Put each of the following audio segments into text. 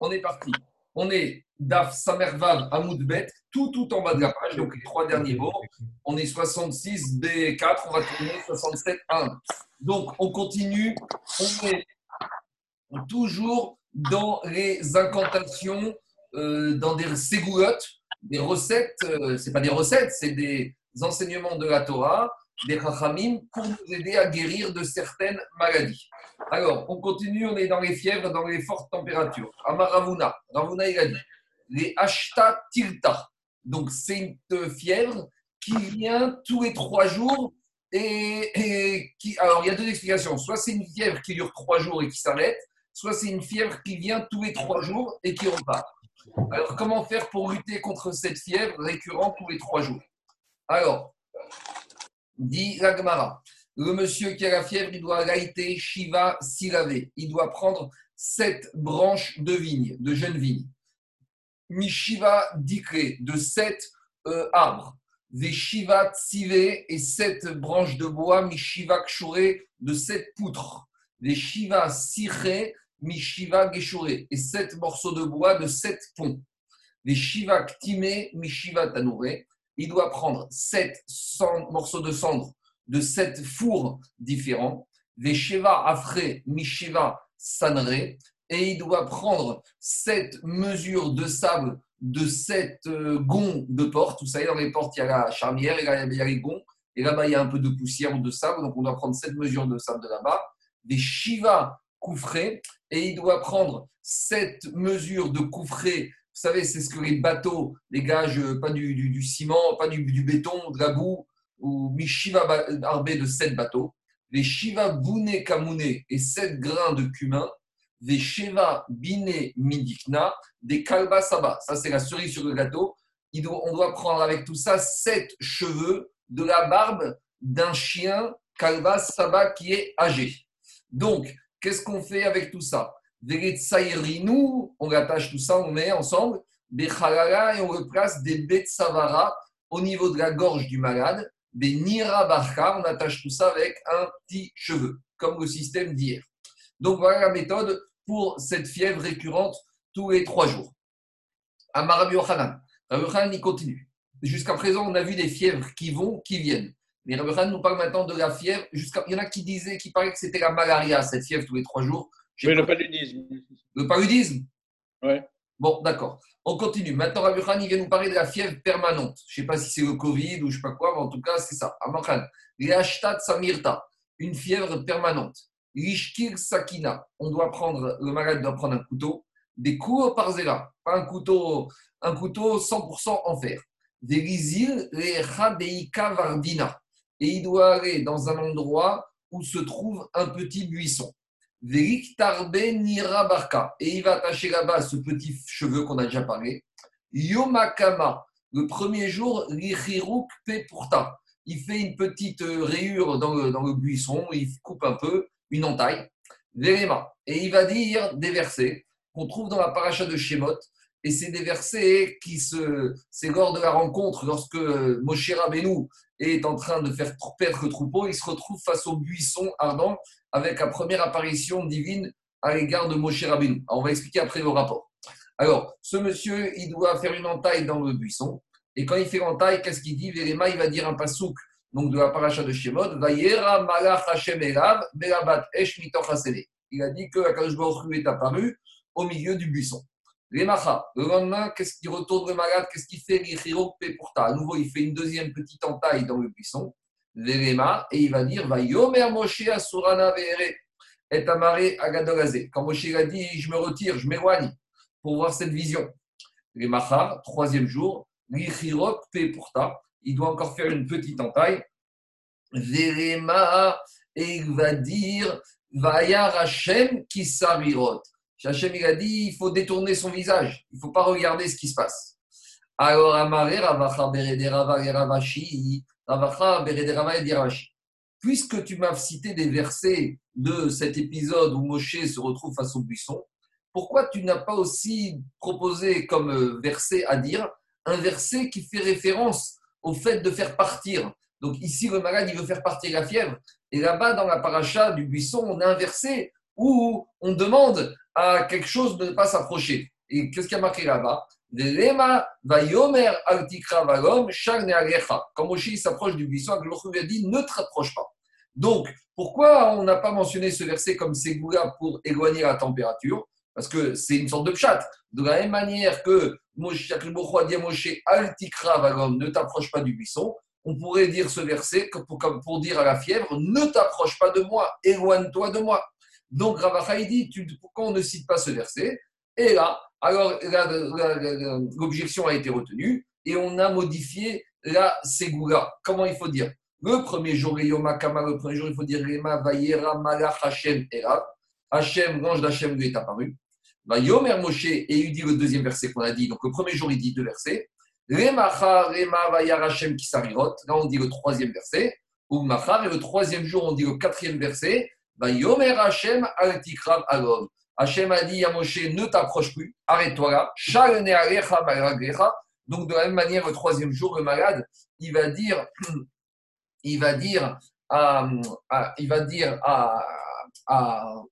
on est parti. On est Daf Samervav Amoudbet, tout, tout en bas de la page, donc les trois derniers mots. On est 66 B4, on va tourner 67 1. Donc, on continue. On est toujours dans les incantations, euh, dans des ségoulottes, des recettes. Euh, c'est pas des recettes, c'est des enseignements de la Torah, des rachamim, pour nous aider à guérir de certaines maladies. Alors, on continue, on est dans les fièvres, dans les fortes températures. Amaravuna, Ravuna il a dit, les ashta tilta. Donc, c'est une fièvre qui vient tous les trois jours et, qui. Alors, il y a deux explications. Soit c'est une fièvre qui dure trois jours et qui s'arrête, soit c'est une fièvre qui vient tous les trois jours et qui repart. Alors, comment faire pour lutter contre cette fièvre récurrente tous les trois jours? Alors, dit Ragmara, le monsieur qui a la fièvre, il doit laiter Shiva Silavé. Il doit prendre sept branches de vigne, de jeunes vignes. Mishiva Dikre, de sept euh, arbres. Des Shiva Tsive et sept branches de bois, Mishiva Kshore, de sept poutres. Des Shiva Sire, Mishiva Geshure, et sept morceaux de bois de sept ponts. Des Shiva Ktime, Mishiva Tanoure. Il doit prendre sept morceaux de cendre de sept fours différents, des Sheva Afre Mishiva Sanre, et il doit prendre sept mesures de sable de sept euh, gonds de porte. Vous savez, dans les portes, il y a la charnière, et là, il y a les gonds, et là-bas, il y a un peu de poussière ou de sable, donc on doit prendre sept mesures de sable de là-bas, des Shiva Koufré, et il doit prendre sept mesures de Koufré. Vous savez, c'est ce que les bateaux dégagent, euh, pas du, ciment, pas du, du béton, de la boue, ou Mishiva Arbé de sept bateaux, les Shiva Bune Kamune et sept grains de cumin, des Shiva Bine Midikna, des Kalba Saba. Ça, c'est la cerise sur le gâteau. On doit prendre avec tout ça sept cheveux de la barbe d'un chien Kalba Saba qui est âgé. Donc, qu'est-ce qu'on fait avec tout ça? Nous, on attache tout ça, on met ensemble des et on replace des betsavara au niveau de la gorge du malade des Nira Barka, on attache tout ça avec un petit cheveu, comme le système d'hier. Donc voilà la méthode pour cette fièvre récurrente tous les trois jours. Amar Rabbi Yochanan. Rabbi il continue. Jusqu'à présent, on a vu des fièvres qui vont, qui viennent. Mais Rabbi nous parle maintenant de la fièvre. Jusqu'à... Il y en a qui disaient, qui paraient que c'était la malaria, cette fièvre tous les trois jours. Oui, le paludisme. Le paludisme? Oui. Bon, d'accord. On continue. Maintenant, Rabbi Khan, il vient nous parler de la fièvre permanente. Je ne sais pas si c'est le Covid ou je ne sais pas quoi, mais en tout cas, c'est ça. Amakhan. Samirta, une fièvre permanente. Lishkir Sakina, on doit prendre, le malade doit prendre un couteau. Des coups par zéla, pas un couteau, un couteau 100% en fer. Des lizil, Deika Vardina. Et il doit aller dans un endroit où se trouve un petit buisson. Et il va attacher là-bas ce petit cheveu qu'on a déjà parlé. Yomakama. Le premier jour, Lichiruk Pepurta. Il fait une petite euh, rayure dans le, buisson, il coupe un peu, une entaille. Verema. Et il va dire des versets qu'on trouve dans la paracha de Shemot. Et c'est des versets qui se. De la rencontre, lorsque Moshe Rabbeinu est en train de faire perdre le troupeau, il se retrouve face au buisson ardent avec la première apparition divine à l'égard de Moshe Rabbeinu. on va expliquer après le rapport. Alors, ce monsieur, il doit faire une entaille dans le buisson. Et quand il fait l'entaille, qu'est-ce qu'il dit? Véléma, il va dire un pasouk, donc de la paracha de Shemot, Vayera malach Hashem elav, esh Il a dit que Akadosh Baruch est apparu au milieu du buisson. Les le lendemain, qu'est-ce qu'il retourne le malade? Qu'est-ce qu'il fait? Pourta. Nouveau, il fait une deuxième petite entaille dans le buisson et il va dire va yomer Moshe asurana et amaré agadolazé. Quand Moshe a dit je me retire, je m'éloigne pour voir cette vision. Les troisième jour, lichirok pe pourta, il doit encore faire une petite entaille. Verema et il va dire Vayar Hashem kisavirot. Hachem il a dit il faut détourner son visage, il ne faut pas regarder ce qui se passe. Alors Amaré Ravacha Ravashi Puisque tu m'as cité des versets de cet épisode où Moshe se retrouve face au buisson, pourquoi tu n'as pas aussi proposé comme euh, verset à dire un verset qui fait référence au fait de faire partir? Donc ici, le malade, il veut faire partir la fièvre. Et là-bas, dans la paracha du buisson, on a un verset où on demande à quelque chose de ne pas s'approcher. Et qu'est-ce qu'il y a marqué là-bas? Quand Moshe s'approche du buisson, lui a dit ne te rapproche pas. Donc, pourquoi on n'a pas mentionné ce verset comme Ségoula pour éloigner la température? Parce que c'est une sorte de chat. De la même manière que Moshe a dit à Moshe ne t'approche pas du buisson, on pourrait dire ce verset pour, pour dire à la fièvre ne t'approche pas de moi, éloigne-toi de moi. Donc, Ravachaï dit pourquoi on ne cite pas ce verset? Et là, alors, l'objection a été retenue et on a modifié la Ségoula. Comment il faut dire? Le premier jour, le premier jour, il faut dire Rema Vayera Malach Hashem Erav. Hashem, l'ange d'Hachem lui est apparu. Yomer Moshe, et il dit le deuxième verset qu'on a dit. Donc, le premier jour, il dit deux versets. Remacha, Rema Vayar Hashem Kisarirot. Là, on dit le troisième verset. Ou et le troisième jour, on dit le quatrième verset. Yomer Hashem Al Tikrav Alov. Hachem a dit à Moshe, ne t'approche plus, arrête-toi là. Donc de la même manière, le troisième jour, le malade, il va dire, il va dire, il va dire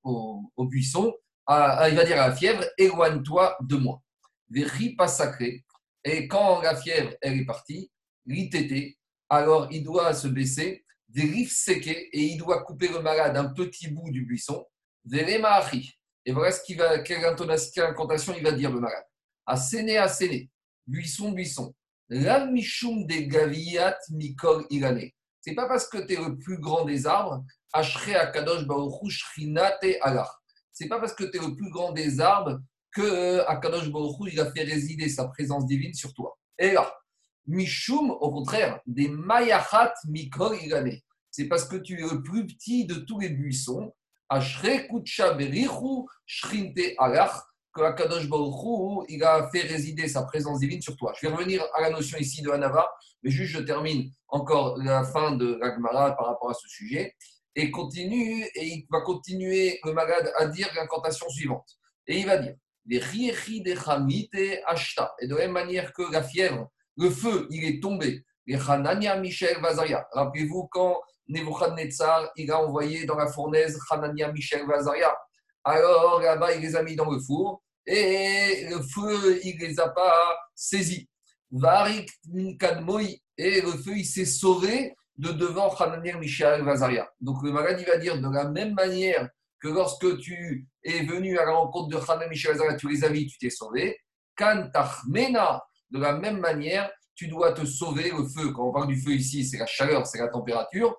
au, buisson, il va dire à la fièvre, éloigne-toi de moi. Véri pas sacré. Et quand la fièvre elle est partie, l'ITT, alors il doit se baisser, des rifs et il doit couper le malade un petit bout du buisson. Vérémachi. Et voilà ce qui va, quelle incantation il va dire le malade. Asséné, asséné, buisson, buisson. La michoum des gaviat mikol irane. C'est pas parce que tu es le plus grand des arbres, ashre akadosh baruchu shrinate alar. C'est pas parce que tu es le plus grand des arbres que euh, Akadosh Baruch il a fait résider sa présence divine sur toi. Et là, Mishum, au contraire, des Mayachat Mikol Irane. C'est parce que tu es le plus petit de tous les buissons que Akadosh Baruch il a fait résider sa présence divine sur toi. Je vais revenir à la notion ici de Hanava, mais juste je termine encore la fin de l'Agmara par rapport à ce sujet. Et continue, et il va continuer le malade à dire l'incantation suivante. Et il va dire Et de la même manière que la fièvre, le feu, il est tombé. Les Hanania Michel Vazaria. Rappelez-vous quand Nebuchadnezzar, il a envoyé dans la fournaise Hanania, Michel, Vazaria. Alors là-bas, il les a mis dans le four et le feu, il ne les a pas saisis. Varik Kadmoy, et le feu, il s'est sauvé de devant Hanania, Michel, Vazaria. Donc le malade, il va dire de la même manière que lorsque tu es venu à la rencontre de Hanania, Michel, Vazaria, tu les as vus, tu t'es sauvé. Kantachmena, de la même manière, tu dois te sauver le feu. Quand on parle du feu ici, c'est la chaleur, c'est la température.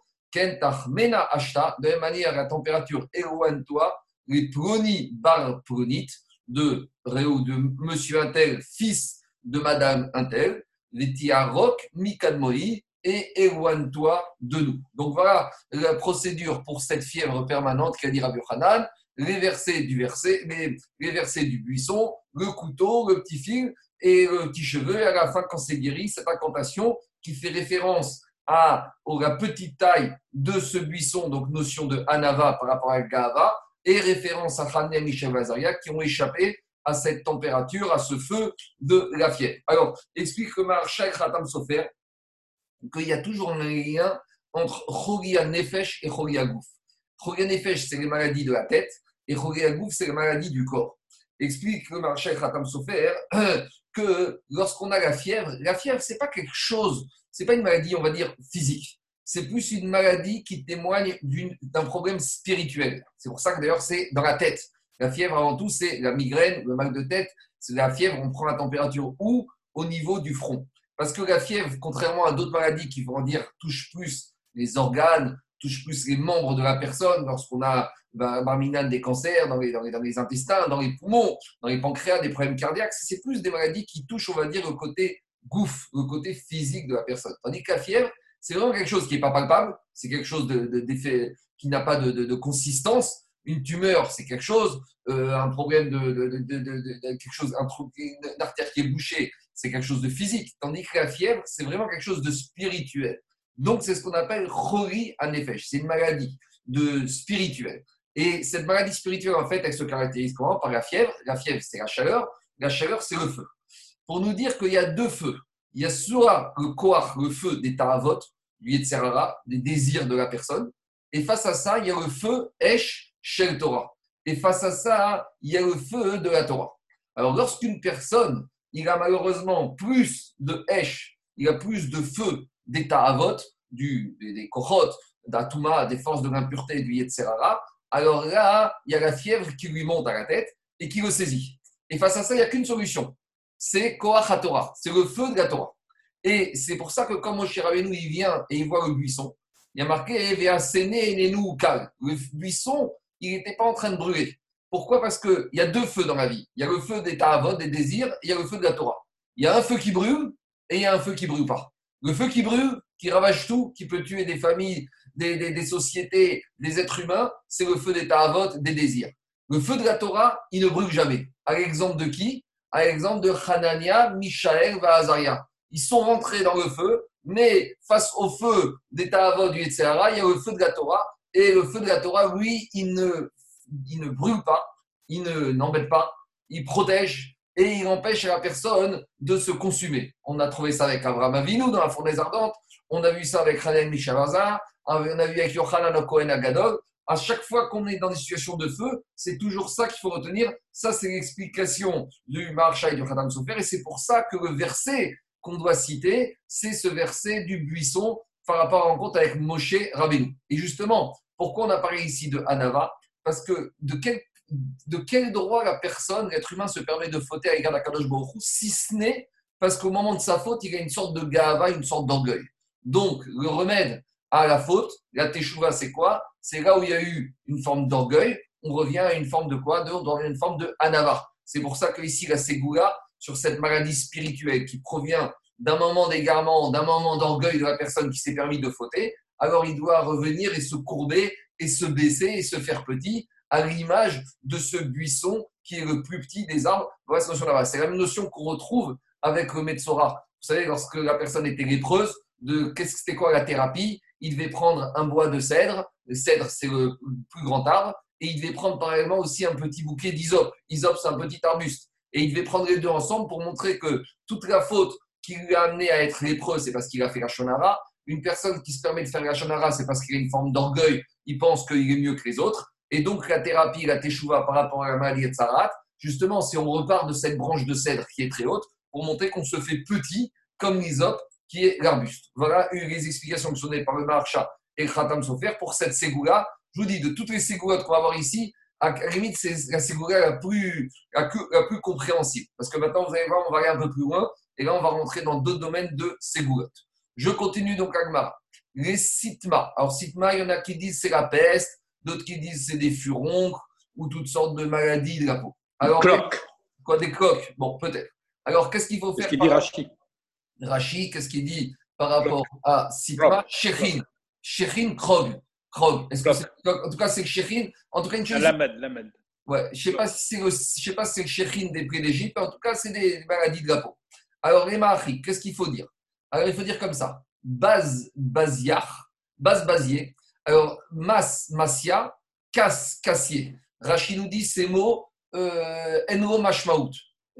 Mena Ashta, de la même manière, la température éloigne-toi, les proni bar pronit, de, de monsieur Intel, fils de madame Intel, les tiarok mikadmoi, et éloigne-toi de nous. Donc voilà la procédure pour cette fièvre permanente qu'a dit Rabbi Hanan, les versets du verset, les versets du buisson, le couteau, le petit fil et le petit cheveu. Et à la fin, quand c'est guéri, cette incantation qui fait référence à, la petite taille de ce buisson, donc notion de Hanava par rapport à Gava, et référence à Hanem et Michel Vazaria qui ont échappé à cette température, à ce feu de la fièvre. Alors, explique le Marshal Khatam Sofer qu'il y a toujours un lien entre Chogia Nefesh et Chogia Gouf. Chogia Nefesh, c'est les maladies de la tête, et Chogia Gouf, c'est les maladies du corps. Explique le Marshal Khatam Sofer que lorsqu'on a la fièvre, la fièvre, c'est pas quelque chose n'est pas une maladie, on va dire, physique. C'est plus une maladie qui témoigne d'un problème spirituel. C'est pour ça que d'ailleurs, c'est dans la tête. La fièvre, avant tout, c'est la migraine, le mal de tête. C'est la fièvre, on prend la température où? Au niveau du front. Parce que la fièvre, contrairement à d'autres maladies qui vont dire touche plus les organes, touche plus les membres de la personne, lorsqu'on a marminane des cancers dans les, intestins, dans les poumons, dans les pancréas, des problèmes cardiaques, c'est plus des maladies qui touchent, on va dire, le côté gouffre, le côté physique de la personne. Tandis que la fièvre, c'est vraiment quelque chose qui n'est pas palpable, c'est quelque chose de, qui n'a pas de, consistance. Une tumeur, c'est quelque chose, euh, un problème de, quelque chose, un, une artère qui est bouchée, c'est quelque chose de physique. Tandis que la fièvre, c'est vraiment quelque chose de spirituel. Donc, c'est ce qu'on appelle chori anefesh. C'est une maladie de spirituelle. Et cette maladie spirituelle, en fait, elle se caractérise comment? Par la fièvre. La fièvre, c'est la chaleur. La chaleur, c'est le feu pour nous dire qu'il y a deux feux. Il y a soit le koach, le feu des taravot, lui et des désirs de la personne. Et face à ça, il y a le feu Esh Shel Torah. Et face à ça, il y a le feu de la Torah. Alors, lorsqu'une personne, il a malheureusement plus de Hesh, il a plus de feu d'état avot, du, des, des kochot, d'Atouma, des forces de l'impureté, du Yetzerara, alors là, il y a la fièvre qui lui monte à la tête et qui le saisit. Et face à ça, il n'y a qu'une solution. C'est Koach Torah, c'est le feu de la Torah. Et c'est pour ça que quand Moshe Rabbeinu il vient et il voit le buisson, il y a marqué Le buisson, il n'était pas en train de brûler. Pourquoi? Parce qu'il y a deux feux dans la vie. Il y a le feu des ta'avot, des désirs, et il y a le feu de la Torah. Il y a un feu qui brûle et il y a un feu qui ne brûle pas. Le feu qui brûle, qui ravage tout, qui peut tuer des familles, des, sociétés, des êtres humains, c'est le feu des ta'avot, des désirs. Le feu de la Torah, il ne brûle jamais. À l'exemple de qui? À l'exemple de Hanania, Mishaël, Vahazaria. Ils sont rentrés dans le feu, mais face au feu des ta'avot du Yetzirah, il y a le feu de la Torah. Et le feu de la Torah, lui, il ne, il ne brûle pas, il ne, n'embête pas, il protège et il empêche la personne de se consumer. On a trouvé ça avec Abraham Avinu dans la fournaise ardente, on a vu ça avec Hanan Mishavaza, on a vu avec Yochanan Cohen Agadol. À chaque fois qu'on est dans des situations de feu, c'est toujours ça qu'il faut retenir. Ça, c'est l'explication du Marshal du Khatam. Et c'est pour ça que le verset qu'on doit citer, c'est ce verset du buisson par rapport à rencontre avec Moshe Rabbeinu. Et justement, pourquoi on a parlé ici de Hanava? Parce que de quel, de quel droit la personne, l'être humain, se permet de fauter à l'égard d'Akadosh Baruch si ce n'est parce qu'au moment de sa faute, il a une sorte de gava, une sorte d'orgueil. Donc, le remède à la faute, la teshuva, c'est quoi? C'est là où il y a eu une forme d'orgueil, on revient à une forme de quoi? On revient à une forme de anava. C'est pour ça que ici, la ségoula, sur cette maladie spirituelle qui provient d'un moment d'égarement, d'un moment d'orgueil de la personne qui s'est permis de fauter, alors il doit revenir et se courber et se baisser et se faire petit à l'image de ce buisson qui est le plus petit des arbres. Voilà notion là C'est la même notion qu'on retrouve avec le Metzora. Vous savez, lorsque la personne était lépreuse, de qu'est-ce que c'était quoi la thérapie? Il devait prendre un bois de cèdre. Le cèdre, c'est le plus grand arbre. Et il devait prendre parallèlement aussi un petit bouquet d'hysope. Hysope, c'est un petit arbuste. Et il devait prendre les deux ensemble pour montrer que toute la faute qui lui a amené à être lépreux, c'est parce qu'il a fait la shonara. Une personne qui se permet de faire la shonara, c'est parce qu'il a une forme d'orgueil. Il pense qu'il est mieux que les autres. Et donc, la thérapie, la teshuva par rapport à la maladie de Sarat, justement, si on repart de cette branche de cèdre qui est très haute, pour montrer qu'on se fait petit comme l'hysope qui est l'arbuste. Voilà les explications que sont données par le Marcha et Khatam Sofer pour cette ségoula. Je vous dis, de toutes les ségoulas qu'on va avoir ici, à la limite, c'est la ségoula la plus, la, plus compréhensible. Parce que maintenant, vous allez voir, on va aller un peu plus loin. Et là, on va rentrer dans d'autres domaines de ségoulot. Je continue donc Agmara. Les sitma. Alors, sitma, il y en a qui disent c'est la peste, d'autres qui disent c'est des furoncles ou toutes sortes de maladies de la peau. Alors, Quoi, des coques Bon, peut-être. Alors, qu'est-ce qu'il faut faire Ce qu'il dit Rashi, qu'est-ce qu'il dit par rapport à Sitma Shechin. Shechin Krog. Krog. Est-ce que en tout cas, c'est Shechin. En tout cas, une chose. Lamed, Lamed. Ouais, je ne sais pas si c'est le Shechin des prix d'Égypte, en tout cas, c'est des maladies de la peau. Alors, les Mahari, qu'est-ce qu'il faut dire? Alors, il faut dire comme ça. Baz Baziar, Baz Bazier. Alors, Mas Masia, Kas Cassier. Rashi nous dit ces mots euh, Enro Mashmaout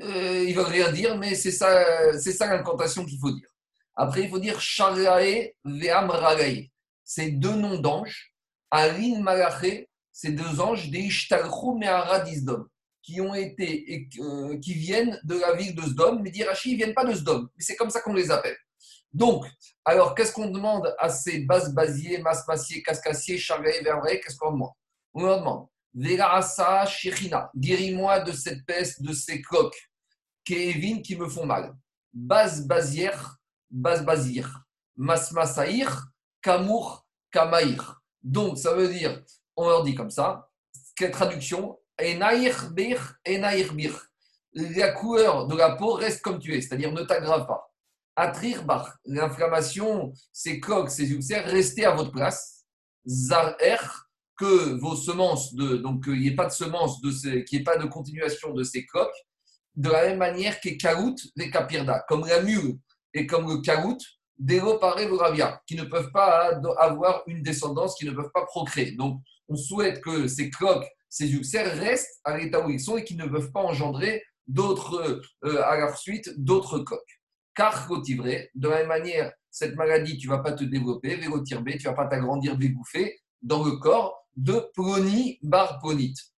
euh, ils veulent rien dire, mais c'est ça, c'est ça l'incantation qu'il faut dire. Après, il faut dire Sharae Ve'am Ragae. C'est deux noms d'anges. Arin Malaché, c'est deux anges, des Ishtalchou Me'aradisdom, qui ont été, euh, qui viennent de la ville de Sdom. Mais Dirachi, ils ne viennent pas de Sdom, mais c'est comme ça qu'on les appelle. Donc, alors, qu'est-ce qu'on demande à ces bas basiers, mas massiers, cascassiers, verbrae Qu'est-ce qu'on demande? On leur demande Verasa Shechina, guéris-moi de cette peste, de ces coques, Kevin qui me font mal. Bas Bazier, Bas Bazir, Masmasaïr, Kamour, Kamaïr. Donc, ça veut dire, on leur dit comme ça, quelle traduction? Enaïr Bir, Enaïr Bir. La couleur de la peau reste comme tu es, c'est-à-dire ne t'aggrave pas. Atrir Bar, l'inflammation, ces coques, ces ulcères, restez à votre place. Zarer, que vos semences, de, donc qu'il n'y ait pas de semences, de qu'il n'y ait pas de continuation de ces coques, de la même manière que Kaout, les Kapirda, comme la mule et comme le Kaout, Dero Pare Ravia, qui ne peuvent pas avoir une descendance, qui ne peuvent pas procréer. Donc, on souhaite que ces coques, ces ulcères restent à l'état où ils sont et qu'ils ne peuvent pas engendrer d'autres, euh, à leur suite, d'autres coques. Car de la même manière, cette maladie, tu ne vas pas te développer, vélotirbé, tu ne vas pas t'agrandir, débouffer, dans le corps de Ploni Bar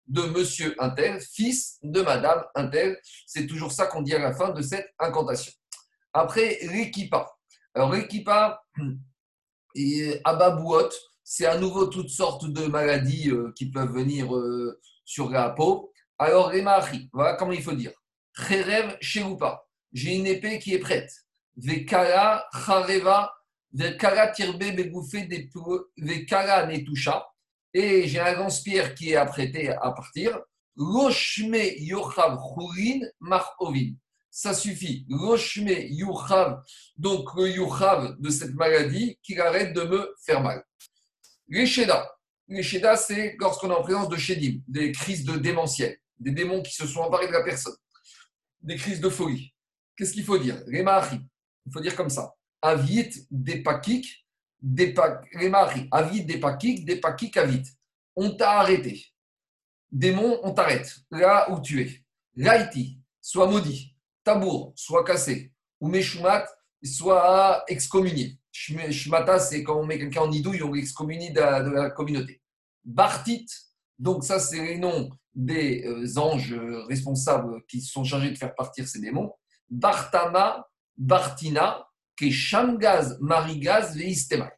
de monsieur Intel, fils de madame Intel. C'est toujours ça qu'on dit à la fin de cette incantation. Après, l'équipa. Alors, l'équipa, Ababouot, c'est à nouveau toutes sortes de maladies euh, qui peuvent venir euh, sur la peau. Alors, Remahri, voilà comment il faut dire. J'ai une épée qui est prête. Vekara Chareva, Vekara Tirbe Begoufe, Vekara Netusha, et j'ai un lance-pierre qui est apprêté à partir. Yochav Churin Marhovin. Ça suffit. Yochav, donc le Yochav de cette maladie, qu'il arrête de me faire mal. Les Sheda, c'est lorsqu'on est en présence de Shedim, des crises de démentiel, des démons qui se sont emparés de la personne, des crises de folie. Qu'est-ce qu'il faut dire? Les Il faut dire comme ça. Avit depakik, les avit depakik, depakik avit. On t'a arrêté. Démon, on t'arrête. Là où tu es. Laïti, soit maudit. Tabour, soit cassé. Ou Meshumat, soit excommunié. Shmata, c'est quand on met quelqu'un en idouille, on l'excommunie de, la communauté. Bartit, donc ça, c'est les noms des euh, anges responsables qui sont chargés de faire partir ces démons. Bartama, Bartina, Keshamgaz, Marigaz, Veistema.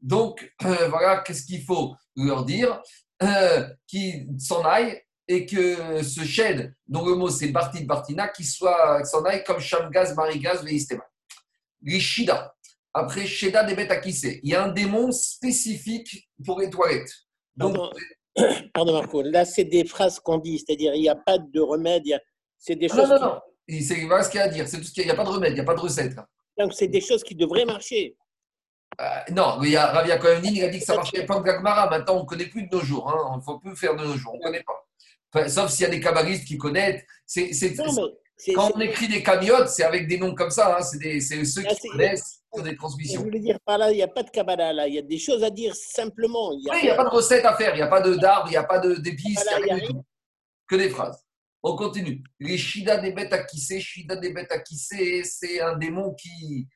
Donc, euh, voilà, qu'est-ce qu'il faut leur dire euh, Qui s'en aille et que ce shed, dont le mot c'est Bartit, Bartina, qui soit s'en aille comme Shamgaz, Marigaz, Veistema. Rishida, après, Sheda des Il y a un démon spécifique pour les toilettes. Pardon, Marco. Là, c'est des phrases qu'on dit, c'est-à-dire il n'y a pas de remède. C'est des choses. Non, non, non. C'est voilà ce qu'il y a à dire. C'est tout ce qu'il n'y a pas de remède, il n'y a pas de recette. Donc, c'est des choses qui devraient marcher. Euh, non, il y a Ravia Kohanin, il a dit que ça marchait à l'époque d'Agmara. Maintenant, on ne connaît plus de nos jours. Hein. On ne faut plus faire de nos jours. On ne connaît pas. sauf s'il y a des cabaristes qui connaissent. C'est, quand on écrit des camiotes, c'est avec des noms comme ça. Hein. C'est, ceux qui ah, connaissent des transmissions. Je voulais dire par là, il n'y a pas de Kabbalah là, il y a des choses à dire simplement. Il oui, il n'y a pas de recette à faire, il n'y a pas d'arbre, il n'y a pas d'épices, il n'y a, rien Que des phrases. On continue. Les Shida des bêtes à kisser, Shida des bêtes à kisser, c'est un démon qui,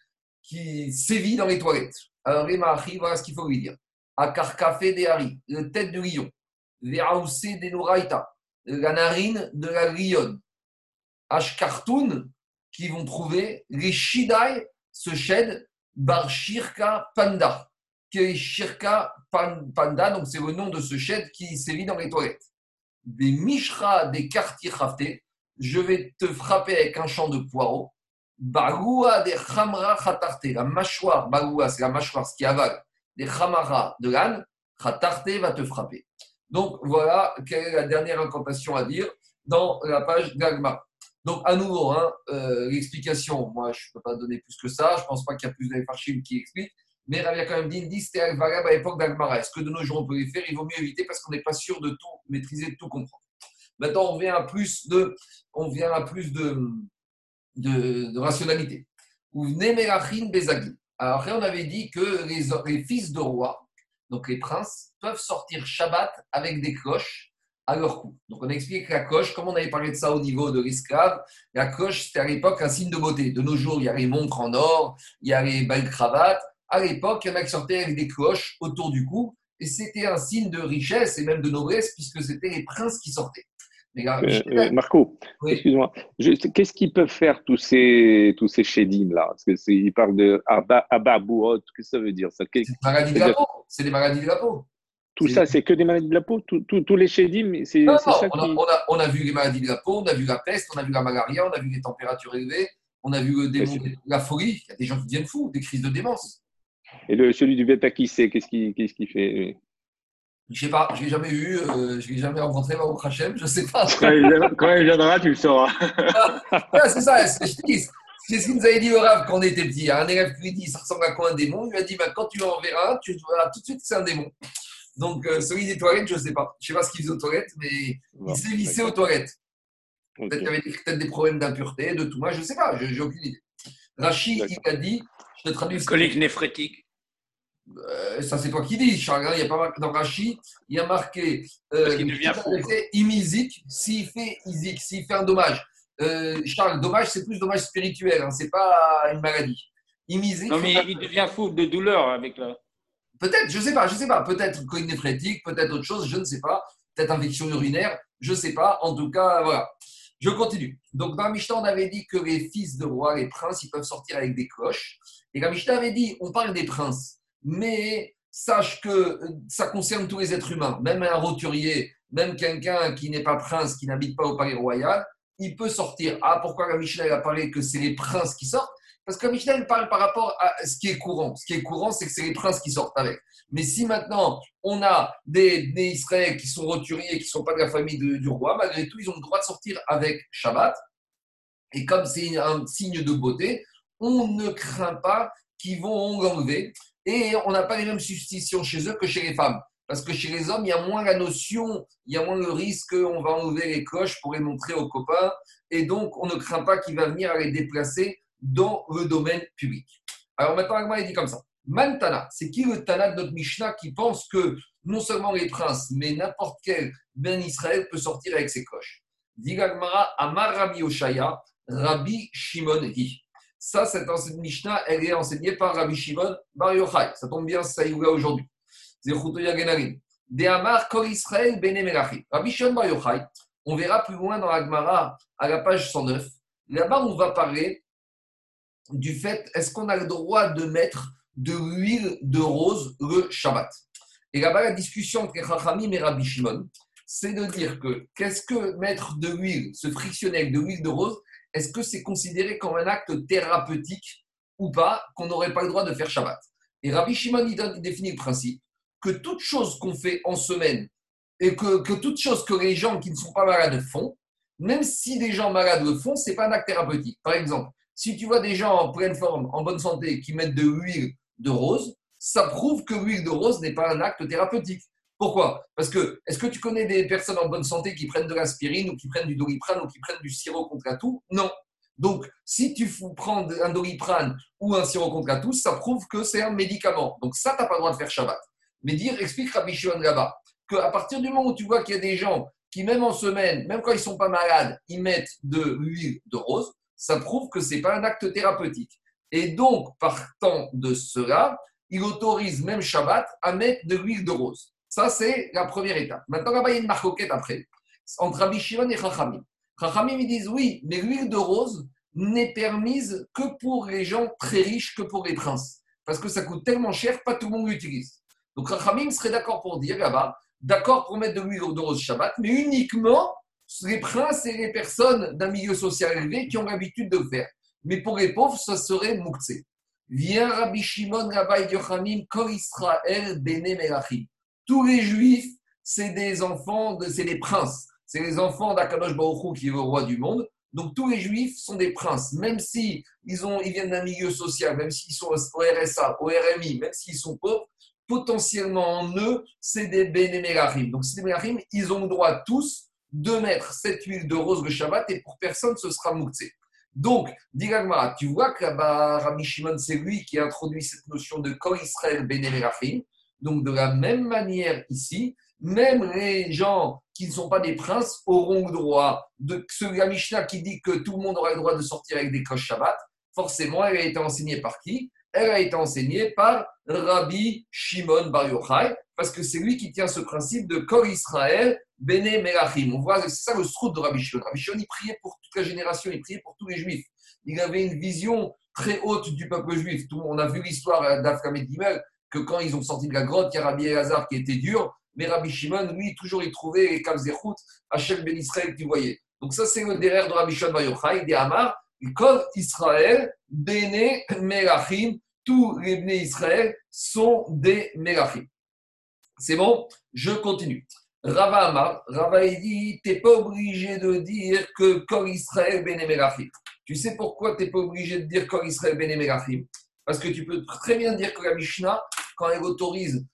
qui sévit dans les toilettes. Alors, Remachi, voilà ce qu'il faut lui dire. Akarkafé des Hari, la tête de lion. Veraoussé des Noraita, la narine de la lionne. Ashkartoun, qui vont trouver les Shidai, ce shed Bar Shirka Panda, qui est Shirka Panda, donc c'est le nom de ce shed qui sévit dans les toilettes. Des Mishra des quartiers je vais te frapper avec un champ de poireaux. Bagoua des Khamra Khatarte, la mâchoire, Bagoua, c'est la mâchoire, ce qui avale, des Khamara de l'âne, Khatarte va te frapper. Donc voilà quelle est la dernière incantation à dire dans la page d'Agma. Donc, à nouveau, hein, euh, l'explication, moi, je ne peux pas donner plus que ça. Je ne pense pas qu'il y a plus d'Efarchim qui explique. Mais Rabia quand même dit, c'était valable à l'époque d'Agmara. Est-ce que de nos jours, on peut les faire? Il vaut mieux éviter parce qu'on n'est pas sûr de tout maîtriser, de tout comprendre. Maintenant, on vient à plus de, on vient à plus de, de, de rationalité. Alors après, on avait dit que les, fils de roi, donc les princes, peuvent sortir Shabbat avec des cloches à leur cou. Donc on explique la coche, comme on avait parlé de ça au niveau de l'esclave, la coche c'était à l'époque un signe de beauté. De nos jours, il y a les montres en or, il y a les belles cravates. À l'époque, il y en a qui sortaient avec des cloches autour du cou, et c'était un signe de richesse et même de noblesse, puisque c'était les princes qui sortaient. Euh, euh, Marco, excuse-moi, qu'est-ce qu'ils peuvent faire tous ces, tous ces chédim là? Parce qu'ils parlent de Ababouot, qu'est-ce que ça veut dire? Ça C'est des maladies de la peau. C'est des maladies de la peau. Tout ça, c'est que des maladies de la peau? Tous les chédim, c'est ça on, a, on, a, vu les maladies de la peau, on a vu la peste, on a vu la malaria, on a vu les températures élevées, on a vu le démon, la folie. Il y a des gens qui deviennent fous, des crises de démence. Et le, celui du bêta qui sait, qu'est-ce qu'il qu fait? Je ne sais pas, je ne l'ai jamais vu, euh, je ne l'ai jamais rencontré, au Hachem, je ne sais pas. Quand il, viendra, tu le sauras. c'est ça, c'est ce C'est ce qu'il nous avait dit au Rav quand on était petit. Un élève qui lui dit ça ressemble à quoi un démon? Il lui a dit bah, quand tu en verras, tu verras tout de suite que c'est un démon. Donc, euh, celui des toilettes, je ne sais pas. Je ne sais pas ce qu'il faisait aux toilettes, mais il s'est vissé aux toilettes. Peut-être qu'il y avait peut-être des problèmes d'impureté, de tout. Moi, je ne sais pas, j'ai aucune idée. Rachid, il a dit, je te traduis. Colique néphrétique. Euh, ça, c'est toi qui dis, Charles. Il y a pas dans Rachid, il y a marqué euh, qu'il devient fou. Imisique, s'il fait isique, s'il fait un dommage. Euh, Charles, dommage, c'est plus dommage spirituel, hein, c'est pas une maladie. Imisique. Non, mais il devient fou de douleur avec la. Peut-être, je ne sais pas, je sais pas. Peut-être colline néphrétique, peut-être autre chose, je ne sais pas. Peut-être infection urinaire, je ne sais pas. En tout cas, voilà. Je continue. Donc, dans la Mishnah, on avait dit que les fils de roi, les princes, ils peuvent sortir avec des cloches. Et la Mishnah avait dit, on parle des princes, mais sache que euh, ça concerne tous les êtres humains, même un roturier, même quelqu'un qui n'est pas prince, qui n'habite pas au palais royal, il peut sortir. Ah, pourquoi la Mishnah a parlé que c'est les princes qui sortent? Parce que la Mishnah parle par rapport à ce qui est courant. Ce qui est courant, c'est que c'est les princes qui sortent avec. Mais si maintenant on a des, Israéliens qui sont roturiers, qui ne sont pas de la famille du roi, malgré tout, ils ont le droit de sortir avec Shabbat. Et comme c'est un signe de beauté, on ne craint pas qu'ils vont l'enlever. Et on n'a pas les mêmes suspicions chez eux que chez les femmes. Parce que chez les hommes, il y a moins la notion, il y a moins le risque qu'on va enlever les cloches pour les montrer aux copains. Et donc, on ne craint pas qu'il va venir les déplacer dans le domaine public. Alors maintenant, il dit comme ça. Mantana, c'est qui le Tana de notre Mishnah qui pense que non seulement les princes, mais n'importe quel Ben Israël peut sortir avec ses cloches Digagmara Amar Rabbi Oshaya, Rabbi Shimon dit. Ça, cette Mishnah, elle est enseignée par Rabbi Shimon Bar Yochai. Ça tombe bien, ça y est aujourd'hui. De Amar Kor Israël Bene Rabbi Shimon Bar Yochai, on verra plus loin dans l'Agmara, à la page 109. Là-bas, on va parler du fait, est-ce qu'on a le droit de mettre de l'huile de rose le Shabbat? Et là-bas, la discussion entre Chachamim et Rabbi Shimon, c'est de dire que qu'est-ce que mettre de l'huile, ce frictionnel de l'huile de rose, est-ce que c'est considéré comme un acte thérapeutique ou pas, qu'on n'aurait pas le droit de faire Shabbat? Et Rabbi Shimon, il définit le principe que toute chose qu'on fait en semaine et que, que toute chose que les gens qui ne sont pas malades font, même si des gens malades le font, ce n'est pas un acte thérapeutique. Par exemple, si tu vois des gens en pleine forme, en bonne santé, qui mettent de l'huile de rose, ça prouve que l'huile de rose n'est pas un acte thérapeutique. Pourquoi? Parce que, est-ce que tu connais des personnes en bonne santé qui prennent de l'aspirine ou qui prennent du doliprane ou qui prennent du sirop contre la toux? Non. Donc, si tu prends un doliprane ou un sirop contre la toux, ça prouve que c'est un médicament. Donc, ça, tu n'as pas le droit de faire Shabbat. Mais dire, explique Rabbi Shimon là-bas, qu'à partir du moment où tu vois qu'il y a des gens qui, même en semaine, même quand ils ne sont pas malades, ils mettent de l'huile de rose, ça prouve que ce n'est pas un acte thérapeutique. Et donc, partant de cela, il autorise même Shabbat à mettre de l'huile de rose. Ça, c'est la première étape. Maintenant, là-bas, il y a une marcoquette après, entre Rabbi Shimon et Chachamim. Chachamim, ils disent oui, mais l'huile de rose n'est permise que pour les gens très riches, que pour les princes. Parce que ça coûte tellement cher, pas tout le monde l'utilise. Donc, Chachamim serait d'accord pour dire là-bas, d'accord pour mettre de l'huile de rose Shabbat, mais uniquement les princes et les personnes d'un milieu social élevé qui ont l'habitude de le faire. Mais pour les pauvres, ça serait Moukse. Viens Rabbi Shimon, Rabbi Yochamim, Israël, Bene Melachim. Tous les juifs, c'est des enfants, c'est des princes. C'est les enfants d'Akadosh Baruch qui est le roi du monde. Donc tous les juifs sont des princes, même si ils, ont, ils viennent d'un milieu social, même s'ils sont au RSA, au RMI, même s'ils sont pauvres, potentiellement en eux, c'est des Melachim. Donc c'est des Melachim, ils ont le droit tous de mettre cette huile de rose le Shabbat et pour personne ce sera Moukse. Donc, dit tu vois que Rabbi Shimon, c'est lui qui a introduit cette notion de Kol Israël Benemerachim. Donc, de la même manière ici, même les gens qui ne sont pas des princes auront le droit de ce la Mishnah qui dit que tout le monde aura le droit de sortir avec des cloches Shabbat. Forcément, elle a été enseignée par qui? Elle a été enseignée par Rabbi Shimon Bar Yochai, parce que c'est lui qui tient ce principe de Kol Israël Bene Melachim. On voit, c'est ça le srout de Rabbi Shimon. Rabbi Shimon, il priait pour toute la génération, il priait pour tous les juifs. Il avait une vision très haute du peuple juif. on a vu l'histoire d'Afram et que quand ils ont sorti de la grotte, il y a Rabbi Elazar qui était dur, mais Rabbi Shimon, lui, toujours, il trouvait les Kavzechut à chaque Ben Israël qu'il voyait. Donc, ça, c'est le derrière de Rabbi Shimon Bar Yochai, des Hamar, Kol Israël, Bene Melachim. Tous les Bene Israël sont des Melachim. C'est bon? Je continue. Rava Amar, Rava dit, tu pas obligé de dire que Kor Israël Benemelachim. Tu sais pourquoi tu n'es pas obligé de dire Kor Israël Benemelachim Parce que tu peux très bien dire que la Mishnah, quand elle autorise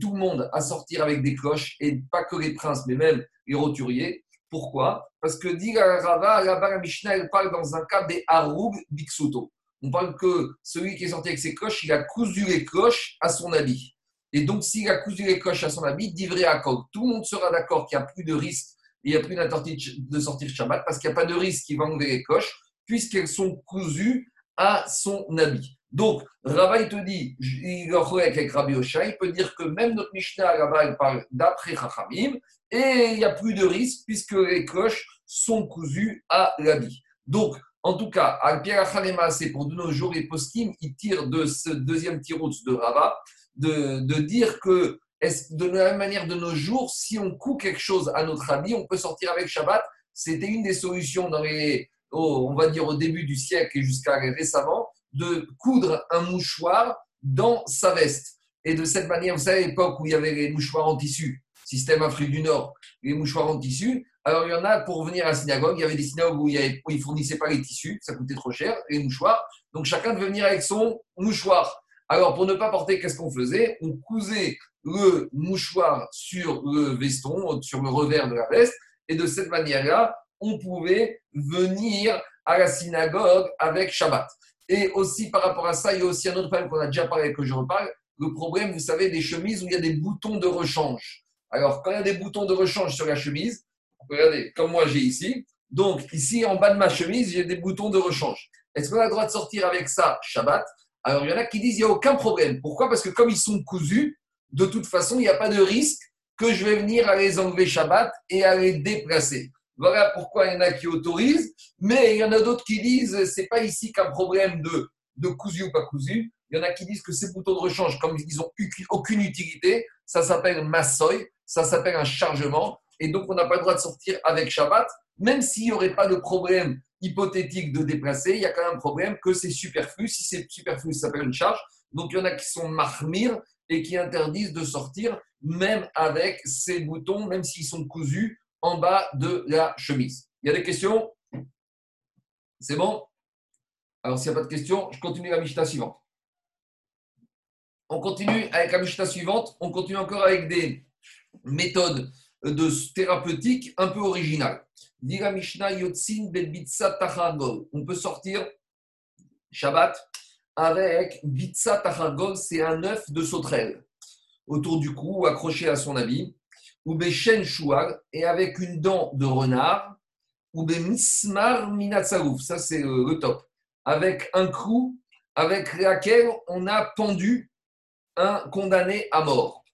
tout le monde à sortir avec des cloches, et pas que les princes, mais même les roturiers, pourquoi? Parce que dit Rava, là-bas la Mishnah, elle parle dans un cas des Haroub Biksuto. On parle que celui qui est sorti avec ses cloches, il a cousu les cloches à son habit. Et donc, s'il a cousu les coches à son habit, d'ivré à Tout le monde sera d'accord qu'il n'y a plus de risque, il n'y a plus de sortir Shabbat, parce qu'il n'y a pas de risque qu'il va enlever les coches, puisqu'elles sont cousues à son habit. Donc, Rava, il te dit, il est avec Rabbi Osha, il peut dire que même notre Mishnah, là-bas, elle parle d'après Chachamim, et il n'y a plus de risque puisque les cloches sont cousues à l'habit. Donc, en tout cas, Al-Pierre c'est pour de nos jours, les poskim, ils tirent de ce deuxième tirot de Rava, de, de dire que de la même manière de nos jours, si on coud quelque chose à notre habit, on peut sortir avec Shabbat. C'était une des solutions dans les, on va dire au début du siècle et jusqu'à récemment, de coudre un mouchoir dans sa veste. Et de cette manière, vous savez, à l'époque où il y avait les mouchoirs en tissu, système Afrique du Nord, les mouchoirs en tissu, alors il y en a pour venir à la synagogue, il y avait des synagogues où, ils ne fournissaient pas les tissus, ça coûtait trop cher, les mouchoirs. Donc chacun devait venir avec son mouchoir. Alors pour ne pas porter, qu'est-ce qu'on faisait? On cousait le mouchoir sur le veston, sur le revers de la veste, et de cette manière-là, on pouvait venir à la synagogue avec Shabbat. Et aussi par rapport à ça, il y a aussi un autre problème qu'on a déjà parlé, que je reparle, le problème, vous savez, des chemises où il y a des boutons de rechange. Alors, quand il y a des boutons de rechange sur la chemise, regardez, comme moi j'ai ici, donc ici en bas de ma chemise, j'ai des boutons de rechange. Est-ce qu'on a le droit de sortir avec ça Shabbat? Alors, il y en a qui disent il n'y a aucun problème. Pourquoi? Parce que comme ils sont cousus, de toute façon, il n'y a pas de risque que je vais venir à les enlever Shabbat et à les déplacer. Voilà pourquoi il y en a qui autorisent, mais il y en a d'autres qui disent c'est pas ici qu'un problème de, cousu ou pas cousu. Il y en a qui disent que ces boutons de rechange, comme ils n'ont aucune utilité, ça s'appelle massoy, ça s'appelle un chargement, et donc on n'a pas le droit de sortir avec Shabbat, même s'il n'y aurait pas de problème hypothétique de déplacer, il y a quand même un problème que c'est superflu. Si c'est superflu, ça s'appelle une charge. Donc il y en a qui sont marmires et qui interdisent de sortir même avec ces boutons, même s'ils sont cousus en bas de la chemise. Il y a des questions? C'est bon? Alors s'il n'y a pas de questions, je continue la Mishnah suivante. On continue avec la Mishnah suivante, on continue encore avec des méthodes de thérapeutiques un peu originales. On peut sortir Shabbat avec Bitsa Tachargol, c'est un œuf de sauterelle autour du cou, accroché à son habit, ou Beshen Shual, et avec une dent de renard, ou Mismar Minatsaouf, ça c'est euh, le top, avec un clou avec lequel on a pendu un condamné à mort.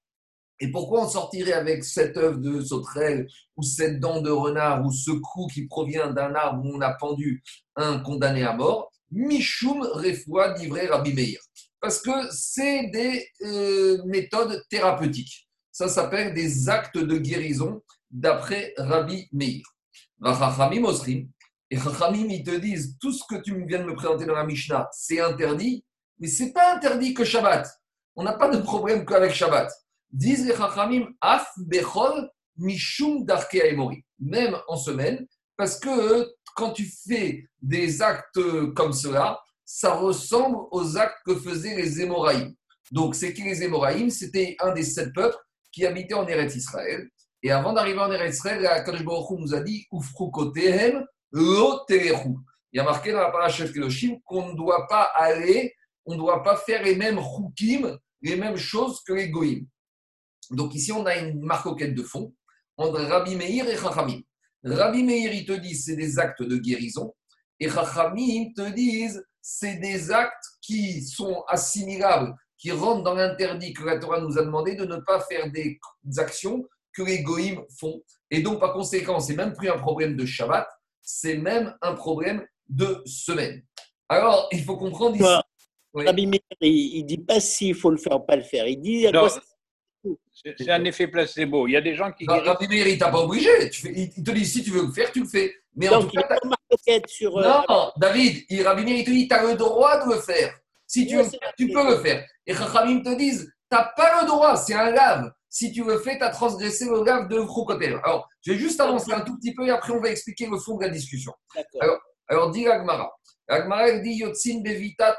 Et pourquoi on sortirait avec cette œuf de sauterelle ou cette dent de renard ou ce clou qui provient d'un arbre où on a pendu un condamné à mort? Mishum Refoua d'Ivré Rabbi Meir. Parce que c'est des euh, méthodes thérapeutiques. Ça s'appelle des actes de guérison d'après Rabbi Meir. Rachachamim Osrim. Et Rachamim, ils te disent tout ce que tu viens de me présenter dans la Mishnah, c'est interdit, mais c'est pas interdit que Shabbat. On n'a pas de problème qu'avec Shabbat. Disent les Chachamim, Af Bechol Mishum Darke Même en semaine, parce que quand tu fais des actes comme cela, ça ressemble aux actes que faisaient les Émoraïm. Donc, c'est qui les Émoraïm C'était un des sept peuples qui habitaient en Eretz Israël. Et avant d'arriver en Eretz Israël, Kadosh Baruch nous a dit Ufrukotehem lo Il y a marqué dans la paracha Kedoshim qu'on ne doit pas aller, on ne doit pas faire les mêmes chukim, les mêmes choses que les goïm. Donc ici, on a une marcoquette de fond entre Rabbi Meir et Chachamim. Rabbi Meir, il te dit c'est des actes de guérison, et Chachamim te disent c'est des actes qui sont assimilables, qui rentrent dans l'interdit que la Torah nous a demandé de ne pas faire des actions que les goïms font. Et donc, par conséquent, c'est même plus un problème de Shabbat, c'est même un problème de semaine. Alors, il faut comprendre ici. Rabbi Meir, il ne dit pas s'il faut le faire ou pas le faire. Il dit c'est un effet placebo. Il y a des gens qui. Bah, Rabbi Meir, il t'a pas obligé. il te dit si tu veux le faire, tu le fais. Mais en tout cas, sur. Euh, non, David, il, Rabbi Meir, il te dit tu as le droit de le faire. Si tu veux tu peux le faire. Et Chachamim te disent tu n'as pas le droit, c'est un lave. Si tu le fais, tu as transgressé le lave de Krokotel. Alors, je vais juste avancer un tout petit peu et après on va expliquer le fond de la discussion. Alors, alors, dit Agmara. Agmara, dit Yotzin Bevitat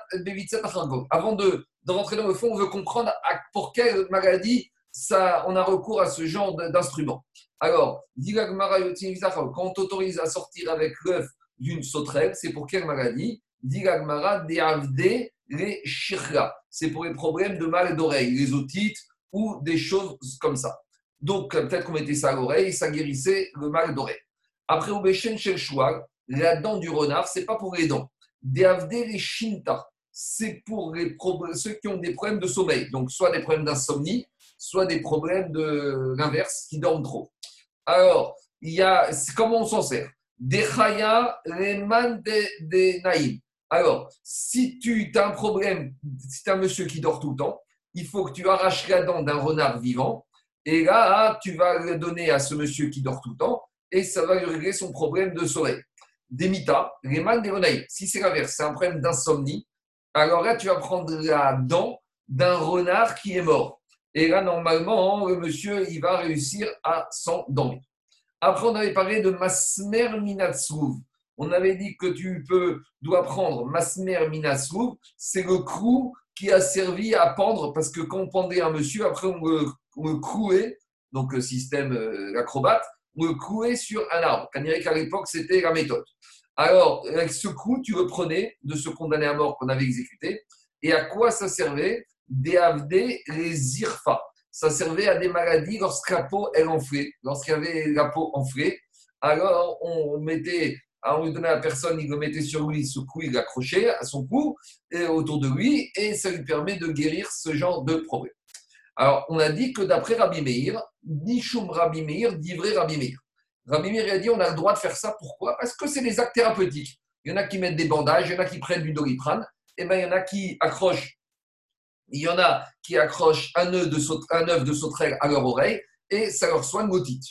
Avant de, de rentrer dans le fond, on veut comprendre pour quelle maladie ça, on a recours à ce genre d'instrument. Alors, quand on t'autorise à sortir avec l'œuf d'une sauterelle, c'est pour quelle maladie? Digagmara les C'est pour les problèmes de mal d'oreille, les otites ou des choses comme ça. Donc, peut-être qu'on mettait ça à l'oreille, ça guérissait le mal d'oreille. Après, au Béchen chez la dent du renard, c'est pas pour les dents. Deavde les shinta, c'est pour les ceux qui ont des problèmes de sommeil. Donc, soit des problèmes d'insomnie, soit des problèmes de l'inverse, qui dorment trop. Alors, il y a, comment on s'en sert? Des chaya, man des naïm. Alors, si tu as un problème, si tu as un monsieur qui dort tout le temps, il faut que tu arraches la dent d'un renard vivant. Et là, tu vas le donner à ce monsieur qui dort tout le temps et ça va régler son problème de sommeil. Des mitas, les Si c'est l'inverse, c'est un problème d'insomnie, alors là, tu vas prendre la dent d'un renard qui est mort. Et là, normalement, le monsieur, il va réussir à s'endormir. Après, on avait parlé de Masmer Minatsouv. On avait dit que tu peux, dois prendre Masmer Minatsouv. C'est le clou qui a servi à pendre, parce que quand on pendait un monsieur, après on le, on donc le système euh, acrobate, on le clouait sur un arbre. qu'à l'époque, c'était la méthode. Alors, avec ce coup, tu reprenais de ce condamné à mort qu'on avait exécuté. Et à quoi ça servait? Des les irfa. Ça servait à des maladies lorsque la peau elle enflait. Lorsqu'il y avait la peau enflée, alors on mettait, on lui donnait à la personne, il le mettait sur lui, ce cou, il l'accrochait à son cou et autour de lui, et ça lui permet de guérir ce genre de problème. Alors, on a dit que d'après Rabbi Meir, Nishum Rabbi Meir, d'ivrer Rabbi Meir. Rabbi Meir a dit on a le droit de faire ça. Pourquoi? Parce que c'est des actes thérapeutiques. Il y en a qui mettent des bandages, il y en a qui prennent du doliprane, et bien il y en a qui accrochent, il y en a qui accrochent un œuf de, sauterelle à leur oreille et ça leur soigne l'otite.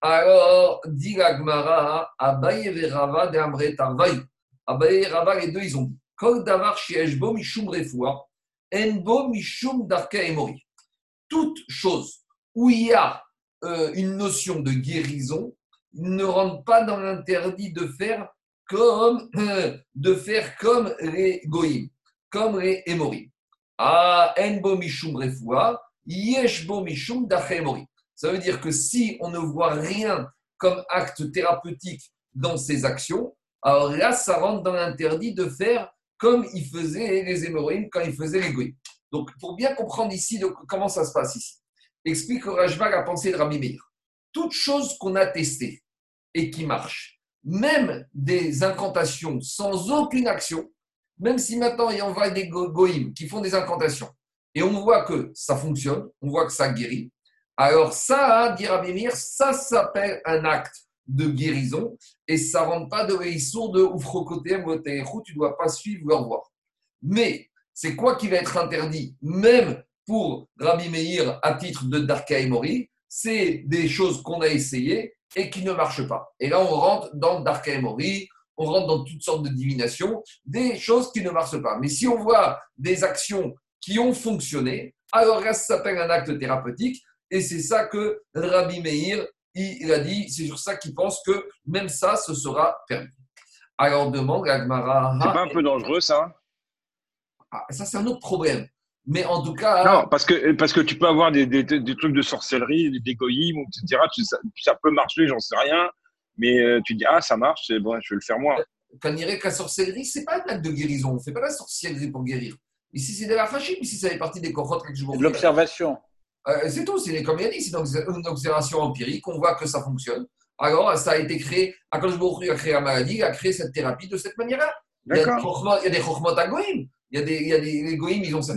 Alors, dit l'Agmara, Abaye et Rava de Amre Tarvaï. Abaye et Rava, les deux, ils ont dit Kol davar shieshbo mishum refoua, enbo mishum darka emori. Toute chose où il y a euh, une notion de guérison, ne rentre pas dans l'interdit de faire comme, de faire comme les goïms, comme les hémorim. Ah, enbo mishum refoua, yeshbo mishum Ça veut dire que si on ne voit rien comme acte thérapeutique dans ces actions, alors là, ça rentre dans l'interdit de faire comme ils faisaient les hémorroïdes quand ils faisaient les goïms. Donc, pour bien comprendre ici comment ça se passe ici, explique Rajbag la pensée de Rabbi Meir. Toute chose qu'on a testée, et qui marche. Même des incantations sans aucune action, même si maintenant on voit des goïms qui font des incantations et on voit que ça fonctionne, on voit que ça guérit, alors ça, dire à Bémir, ça s'appelle un acte de guérison et ça ne rentre pas de l'histoire de Oufrokotem ou tu ne dois pas suivre leur voie. Mais c'est quoi qui va être interdit, même pour Rabbi Meir à titre de Darka et C'est des choses qu'on a essayées et qui ne marche pas. Et là, on rentre dans Dark Mori, on rentre dans toutes sortes de divinations, des choses qui ne marchent pas. Mais si on voit des actions qui ont fonctionné, alors ça s'appelle un acte thérapeutique. Et c'est ça que Rabbi Meir, il a dit, c'est sur ça qu'il pense que même ça, ce sera permis. Alors demande Agmara. C'est pas un peu dangereux ça ah, Ça, c'est un autre problème. Mais en tout cas. Non, parce que, parce que tu peux avoir des, des, des trucs de sorcellerie, des égoïsmes, etc. ça, ça, peut marcher, j'en sais rien. Mais euh, tu dis, ah, ça marche, c'est bon, je vais le faire moi. Quand on dirait que la sorcellerie, c'est pas un acte de guérison. On ne fait pas la sorcellerie pour guérir. Ici, c'est de la fachine. Ici, ça fait partie des cohortes que je vous De l'observation. Euh, c'est tout. C'est comme il a dit, c'est une observation empirique. On voit que ça fonctionne. Alors, ça a été créé. Quand je a créé la maladie, il a créé cette thérapie de cette manière-là. Il y a des chokhmot à il y a des, il y a des les goïms, ils ont ça.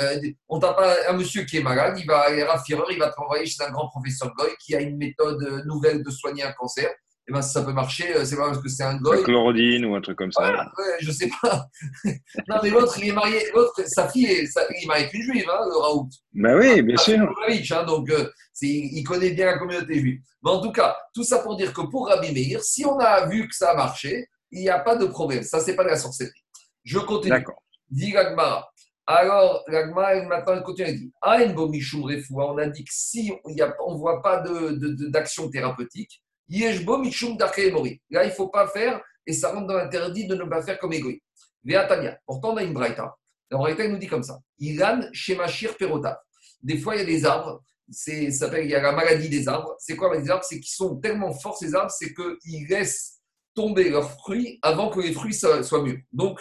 Euh, on t'a pas un monsieur qui est malade, il va aller à il va travailler chez un grand professeur goy qui a une méthode euh, nouvelle de soigner un cancer. Et eh ben, ça peut marcher, euh, c'est pas parce que c'est un goy. La chlorodine ou un truc comme ça. Voilà, ouais, je sais pas. non, mais l'autre, il est marié, l'autre, sa fille, est, il est marié avec une juive, hein, le Raoult. Ben oui, bien sûr. Hein, donc, euh, il connaît bien la communauté juive. Mais en tout cas, tout ça pour dire que pour Rabbi Meir, si on a vu que ça a marché, il n'y a pas de problème. Ça, c'est pas de la sorcellerie. Je continue. D'accord. Dit Gagmara. Alors, Gagmara, maintenant, elle continue. Elle dit On a dit que si on ne voit pas d'action de, de, thérapeutique, Yeshbo Là, il ne faut pas faire, et ça rentre dans l'interdit de ne pas faire comme égoïste. Véatania. Pourtant, on a une braïta. La braïta, nous dit comme ça Ilan Shemashir Perota. Des fois, il y a des arbres. Ça s'appelle, il y a la maladie des arbres. C'est quoi les arbres? C'est qu'ils sont tellement forts, ces arbres, c'est qu'ils laissent tomber leurs fruits avant que les fruits soient mûrs. Donc,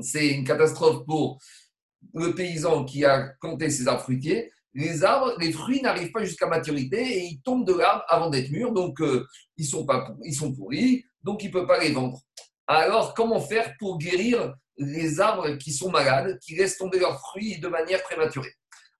c'est une catastrophe pour le paysan qui a compté ses arbres fruitiers. Les arbres, les fruits n'arrivent pas jusqu'à maturité et ils tombent de l'arbre avant d'être mûrs, donc euh, ils, sont pas, ils sont pourris, donc il ne peut pas les vendre. Alors, comment faire pour guérir les arbres qui sont malades, qui laissent tomber leurs fruits de manière prématurée?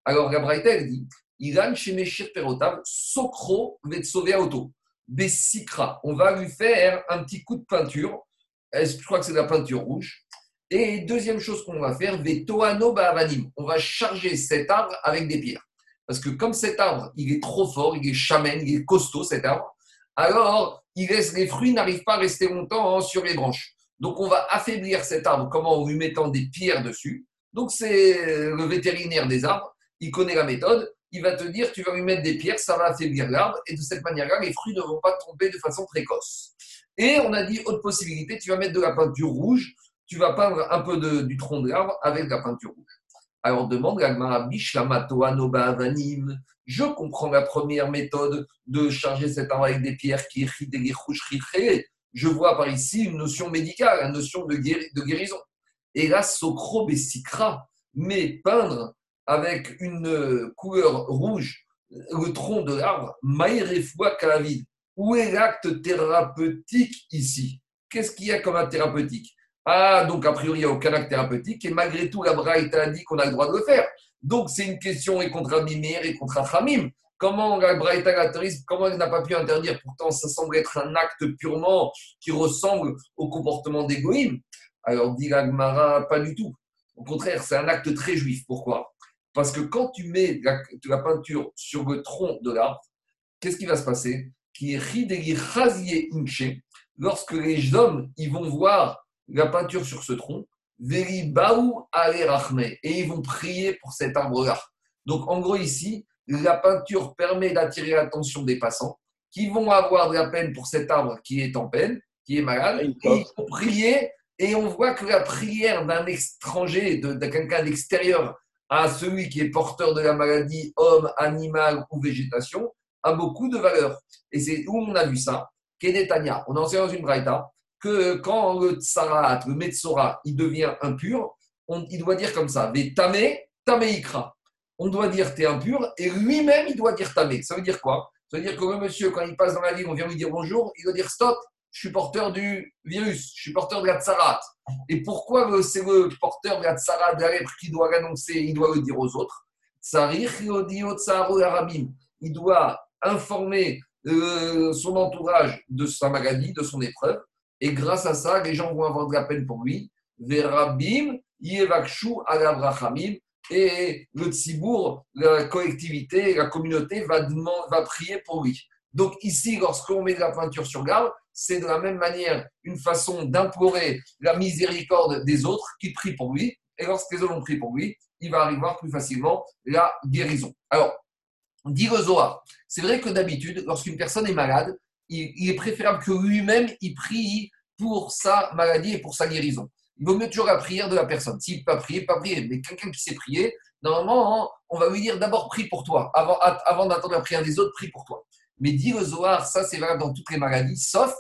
Alors, Gabraïta, dit Iran Shemeshir Perotav, Sokro Vetsovea Auto. Bessikra. On va lui faire un petit coup de peinture. Je crois que c'est de la peinture rouge? Et deuxième chose qu'on va faire, Vetoano Ba'avanim. On va charger cet arbre avec des pierres. Parce que comme cet arbre, il est trop fort, il est chamène, il est costaud cet arbre, alors il laisse, les fruits n'arrivent pas à rester longtemps hein, sur les branches. Donc on va affaiblir cet arbre, comment En lui mettant des pierres dessus. Donc c'est le vétérinaire des arbres, il connaît la méthode, il va te dire, tu vas lui mettre des pierres, ça va affaiblir l'arbre, et de cette manière-là, les fruits ne vont pas tomber de façon précoce. Et on a dit, autre possibilité, tu vas mettre de la peinture rouge, tu vas peindre un peu du tronc de l'arbre avec la peinture rouge. Alors demande Avanim. Je comprends la première méthode de charger cet arbre avec des pierres qui Je vois par ici une notion médicale, une notion de, guérison. Et là, socro mais peindre avec une couleur rouge le tronc de l'arbre, maïrefoua kalavid. Où est l'acte thérapeutique ici? Qu'est-ce qu'il y a comme acte thérapeutique? Ah, donc a priori, il n'y a aucun acte thérapeutique, et malgré tout, la Braïta a dit qu'on a le droit de le faire. Donc c'est une question et contre Abimir et contre Hamim. Comment la Braïta comment elle n'a pas pu interdire? Pourtant, ça semble être un acte purement qui ressemble au comportement d'Égoïm. Alors, dit Gmara, pas du tout. Au contraire, c'est un acte très juif. Pourquoi? Parce que quand tu mets la, peinture sur le tronc de l'arbre, qu'est-ce qui va se passer? Lorsque les hommes ils vont voir la peinture sur ce tronc, et ils vont prier pour cet arbre-là. Donc en gros ici, la peinture permet d'attirer l'attention des passants qui vont avoir de la peine pour cet arbre qui est en peine, qui est malade, et ils vont prier. Et on voit que la prière d'un étranger, de, quelqu'un d'extérieur à celui qui est porteur de la maladie, homme, animal ou végétation, a beaucoup de valeur. Et c'est où on a vu ça. Kedetania, on enseigne dans une braïta que quand le tsarat, le metzora, il devient impur, on, il doit dire comme ça, tamé, tameikra. On doit dire t'es impur et lui-même il doit dire tamé. Ça veut dire quoi? Ça veut dire que le monsieur, quand il passe dans la ville, on vient lui dire bonjour, il doit dire stop, je suis porteur du virus, je suis porteur de la tsarat. Et pourquoi c'est le porteur de la tsarat, de qui doit l'annoncer, il doit le dire aux autres? Il doit informer euh, son entourage de sa maladie, de son épreuve. Et grâce à ça, les gens vont avoir de la peine pour lui. Verabim, Yevakshu, Alabrachamim. Et le tzibour, la collectivité, la communauté va, va prier pour lui. Donc ici, lorsqu'on met de la peinture sur l'arbre, c'est de la même manière une façon d'implorer la miséricorde des autres qui prient pour lui. Et lorsque les autres ont prié pour lui, il va arriver plus facilement la guérison. Alors, dit le Zohar, c'est vrai que d'habitude, lorsqu'une personne est malade, il, est préférable que lui-même, il prie pour sa maladie et pour sa guérison. Il vaut mieux toujours la prière de la personne. S'il pas prier, pas prier. Mais quelqu'un qui sait prier, normalement, hein, on va lui dire d'abord prie pour toi. Avant, d'attendre la prière des autres, prie pour toi. Mais dire le Zohar, ça c'est valable dans toutes les maladies, sauf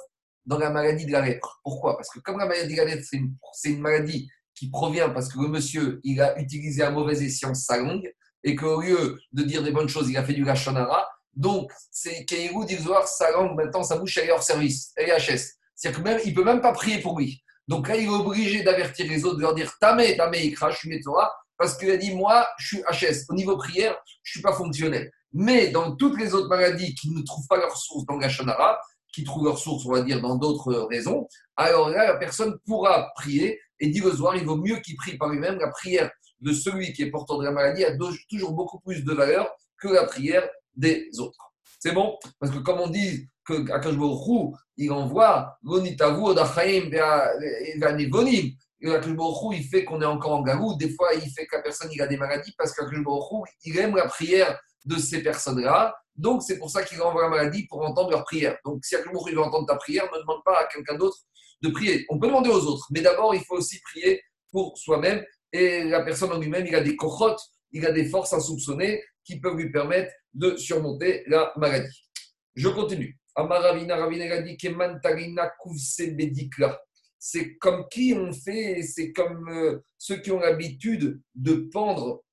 dans la maladie de la lèpre. Pourquoi? Parce que comme la maladie de la lèpre, c'est une, maladie qui provient parce que le monsieur, il a utilisé à mauvaise escient sa langue et qu'au lieu de dire des bonnes choses, il a fait du lachonara. Donc, c'est Keirou voir sa langue, maintenant, sa bouche, elle est hors service, elle est HS. C'est-à-dire qu'il ne peut même pas prier pour lui. Donc là, il est obligé d'avertir les autres, de leur dire Tamé, Tamé, Ikra, je suis parce qu'il a dit Moi, je suis HS. Au niveau prière, je ne suis pas fonctionnel. Mais dans toutes les autres maladies qui ne trouvent pas leur source dans la Shonara, qui trouvent leur source, on va dire, dans d'autres raisons, alors là, la personne pourra prier et dit soir, il vaut mieux qu'il prie par lui-même. La prière de celui qui est porteur de la maladie a toujours beaucoup plus de valeur que la prière des autres. C'est bon? Parce que comme on dit que il envoie l'onitavu ve'anevonim. Et il fait qu'on est encore en galou. Des fois, il fait que la personne il a des maladies parce qu'Akashborou, il aime la prière de ces personnes-là. Donc, c'est pour ça qu'il envoie la maladie pour entendre leur prière. Donc, si Akashborou, veut entendre ta prière, ne demande pas à quelqu'un d'autre de prier. On peut demander aux autres, mais d'abord, il faut aussi prier pour soi-même. Et la personne en lui-même, il a des cochottes, il a des forces insoupçonnées qui peuvent lui permettre de surmonter la maladie. Je continue. Amaravina Ravina dit C'est comme qui on fait, c'est comme euh, ceux qui ont l'habitude de pendre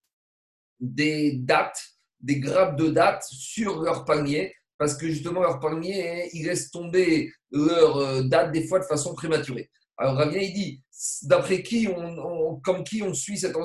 des dates, des grappes de dates sur leur panier parce que justement, leur palmier, ils laissent tomber leur euh, date des fois de façon prématurée. Alors Ravien, il dit, d'après qui on, comme qui on suit cette,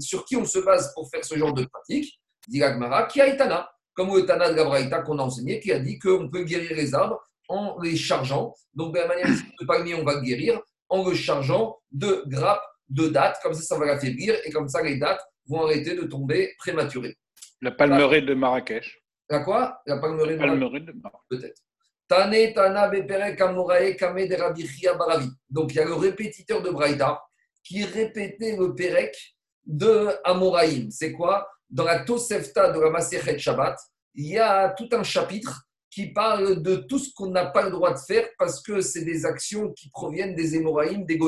sur qui on se base pour faire ce genre de pratique? Dit Gagmara, qui a Itana, comme le Tana de Gabraïta qu'on a enseigné, qui a dit qu'on peut guérir les arbres en les chargeant. Donc de la manière le palmier, on va le guérir en le chargeant de grappes de dates, comme ça, ça va l'affaiblir, et comme ça, les dates vont arrêter de tomber prématurées. La palmeraie de Marrakech. La quoi? La palmeraie de Marrakech. Peut-être. Tane, Tana, Bepere, Kamorae, Kame, de Baravi. Donc il y a le répétiteur de Braïta qui répétait le Perek de Amoraïm. C'est quoi? Dans la Tosefta de la Maserhet Shabbat, il y a tout un chapitre qui parle de tout ce qu'on n'a pas le droit de faire parce que c'est des actions qui proviennent des Émoraïm, des.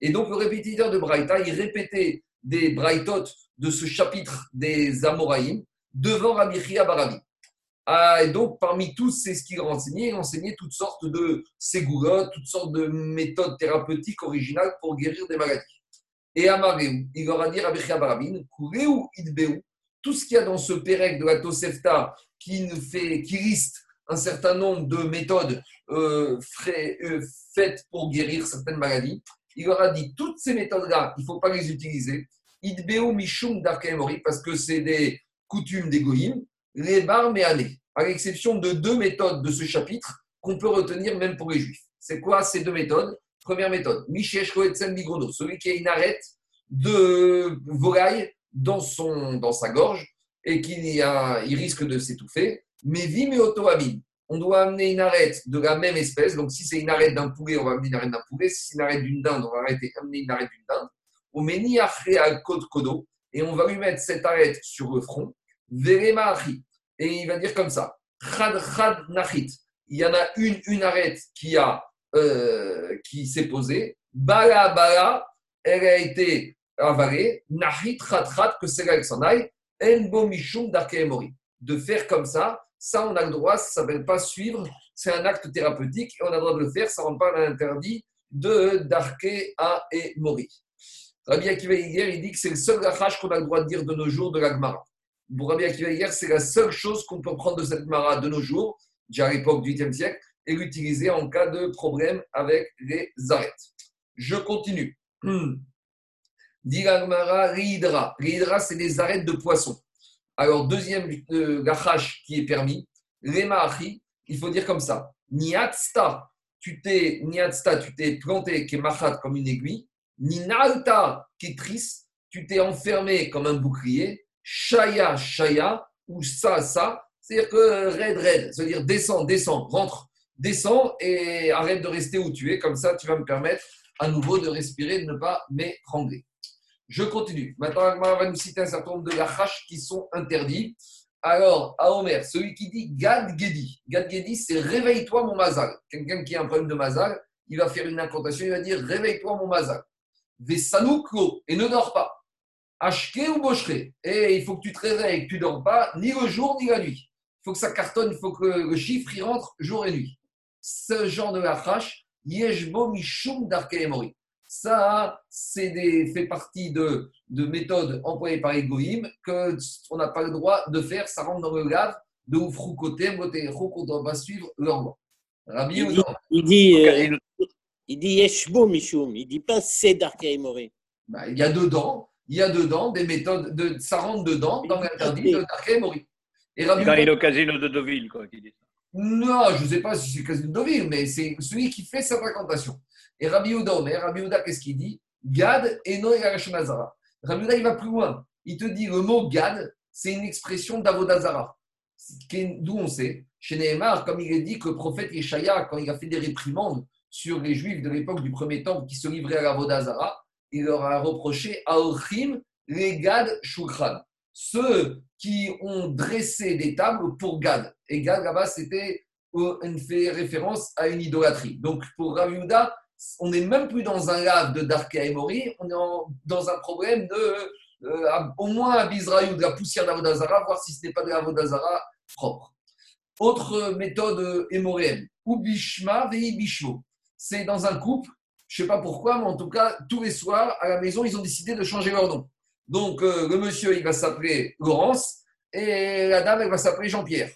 Et donc le répétiteur de Braïta, il répétait des Braïtot de ce chapitre des Amoraïm devant Rabbi Chia Baravi. Ah, et donc, parmi tous, c'est ce qu'il enseignait. Il enseignait toutes sortes de ségoulottes, toutes sortes de méthodes thérapeutiques originales pour guérir des maladies. Et Amareu, il leur a dit Chia Barabin, ou Idbeu, tout ce qu'il y a dans ce Pérec de la Tosefta qui, fait, qui liste un certain nombre de méthodes euh, euh, faites pour guérir certaines maladies, il leur a dit toutes ces méthodes-là, il ne faut pas les utiliser. Idbeu Mishum Darkemori, parce que c'est des coutumes d'égoïme, les bar méané, à l'exception de deux méthodes de ce chapitre qu'on peut retenir même pour les juifs. C'est quoi ces deux méthodes? Première méthode, celui qui a une arête de volaille dans, son, dans sa gorge et qui il risque de s'étouffer. Mais Vimeoto on doit amener une arête de la même espèce. Donc, si c'est une arête d'un poulet, on va amener une arête d'un poulet. Si c'est une arête d'une dinde, on va arrêter, amener une arête d'une dinde. On met ni al kodo et on va lui mettre cette arête sur le front. Et il va dire comme ça. Chad chad nachit. Il y en a une, une arête qui a, euh, qui s'est posée. Bala bala, elle a été avalée. Nachit chad chad, que c'est là qu'elle s'en aille. Enbo De faire comme ça, ça on a le droit, ça ne s'appelle pas suivre, c'est un acte thérapeutique et on a le droit de le faire, ça ne rentre pas l'interdit de Darke à et Mori. Rabbi Akiva il dit que c'est le seul rachage qu'on a le droit de dire de nos jours de l'Agmara. Pour Rabbi Akiva hier, c'est la seule chose qu'on peut prendre de cette mara de nos jours, déjà à l'époque du 8e siècle, et l'utiliser en cas de problème avec les arêtes. Je continue. Hmm. Dit l'Agmara, Ridra. Ridra, c'est des arêtes de poisson. Alors, deuxième euh, qui est permis, Remachi, il faut dire comme ça. Niatsta, tu t'es tu t'es planté qui comme une aiguille. Ninalta, qui triste, tu t'es enfermé comme un bouclier. Shaya, Shaya, ou ça, ça, c'est-à-dire que raid, raid, c'est-à-dire descends, descends, rentre, descends et arrête de rester où tu es, comme ça tu vas me permettre à nouveau de respirer, de ne pas m'étrangler. Je continue. Maintenant, on va nous citer un certain nombre de lachash qui sont interdits. Alors, à Omer, celui qui dit Gad Gedi. Gad Gedi, c'est réveille-toi mon mazal. Quelqu'un qui a un problème de mazal, il va faire une incantation, il va dire réveille-toi mon mazal. Vesanouklo, et ne dors pas. Acheté ou bocheté. Et il faut que tu te réveilles, que tu ne dors pas, ni le jour ni la nuit. Il faut que ça cartonne, il faut que le chiffre y rentre jour et nuit. Ce genre de hache, Yeshbo Mishum Darkeemori. Ça, c'est fait partie de, de méthodes employées par les que qu'on n'a pas le droit de faire. Ça rentre dans le lave de Oufroukotem, qu'on va suivre leur loi. Rabbi il, dit, il dit, euh, il dit Yeshbo Mishum, il ne dit pas c'est Darkeemori. Bah, il y a dedans il y a dedans des méthodes, de, ça rentre dedans dans l'interdit de Tarké Mori. Et Rabbi Quand il est au casino de Deauville, quoi, qui dit ça. Non, je ne sais pas si c'est de Deauville, mais c'est celui qui fait sa fréquentation. Et Rabbi Omer, Rabbi qu'est-ce qu'il dit? Gad et Noé Nazara. Rabbi Ouda, il va plus loin. Il te dit le mot Gad, c'est une expression d'Avodazara. D'où on sait, chez Nehemar, comme il est dit que le prophète Yeshaya, quand il a fait des réprimandes sur les juifs de l'époque du premier temple qui se livraient à l'Avodazara, il leur a reproché Aochim les Gad Shulchan, ceux qui ont dressé des tables pour Gad. Et Gad, là-bas, c'était une fait référence à une idolâtrie. Donc, pour Rav on n'est même plus dans un lave de Darka et Mori, on est dans un problème de, euh, au moins à Bizraï de la poussière d'Avodazara, voir si ce n'est pas de l'Avodazara propre. Autre méthode hémoréenne, ou Bishma Vei Bishmo. C'est dans un couple je ne sais pas pourquoi, mais en tout cas, tous les soirs, à la maison, ils ont décidé de changer leur nom. Donc, euh, le monsieur, il va s'appeler Laurence et la dame, elle va s'appeler Jean-Pierre.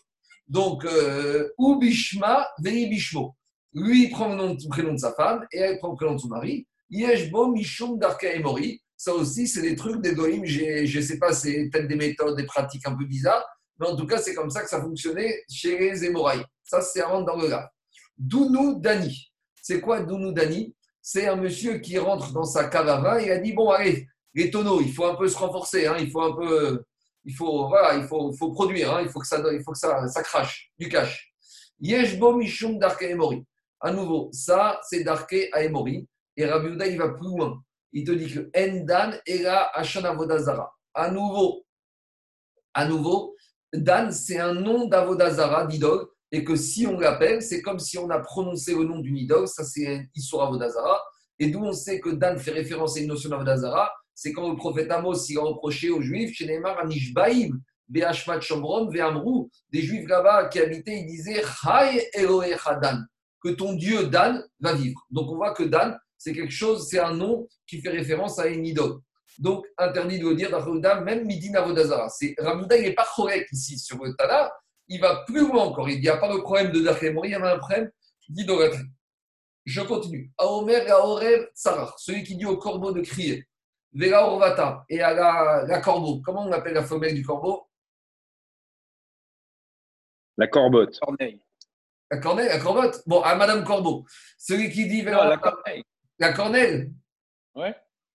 Donc, euh, ou Bishma, Vei Bishmo. Lui, il prend le, nom, le prénom de sa femme et elle prend le prénom de son mari. Yeshbo Mishum Darka Emori. Ça aussi, c'est des trucs des goïms. Je ne sais pas, c'est peut-être des méthodes, des pratiques un peu bizarres. Mais en tout cas, c'est comme ça que ça fonctionnait chez les Émoraïs. Ça, c'est avant dans le gars. Dounou Dani. C'est quoi Dounou Dani? C'est un monsieur qui rentre dans sa cave à vin et a dit Bon, allez, les tonneaux, il faut un peu se renforcer. Hein, il faut un peu. Il faut, voilà, il faut, faut produire. Hein, il faut que, ça, il faut que ça, ça crache du cash. Yeshbo Mishum Darke Emori. À nouveau, ça, c'est Darke Emori. Et Rabbi Uda, il va plus loin. Il te dit que Endan era Ashana Vodazara. À nouveau, à nouveau, Dan, c'est un nom d'Avodazara, d'idole, et que si on l'appelle, c'est comme si on a prononcé le nom d'une idole, ça c'est Issour Avodazara. Et d'où on sait que Dan fait référence à une notion d'Avodazara, c'est quand le prophète Amos il a reproché aux Juifs, chez Neymar, Anishbaïm, Be'ashmat Shomrom, Ve'amrou, des Juifs là-bas qui habitaient, ils disaient Chai Elohecha Dan, que ton Dieu Dan va vivre. Donc on voit que Dan, c'est quelque chose, c'est un nom qui fait référence à une idole. Donc, interdit de le dire dans même Midina Vodazara. C'est Ramouda, il n'est pas correct ici sur le Tana, il va plus loin encore. Il n'y a pas de problème de Darkemori, il y a un problème d'idolâtrie. Je continue. Aomer Aorev Sarah, celui qui dit au corbeau de crier. Vela Orvata, et à la, la corbeau. Comment on appelle la femelle du corbeau? La corbotte. La corneille, la corbotte Bon, à Madame Corbeau. Celui qui dit Vela la corneille. La cornelle Ouais.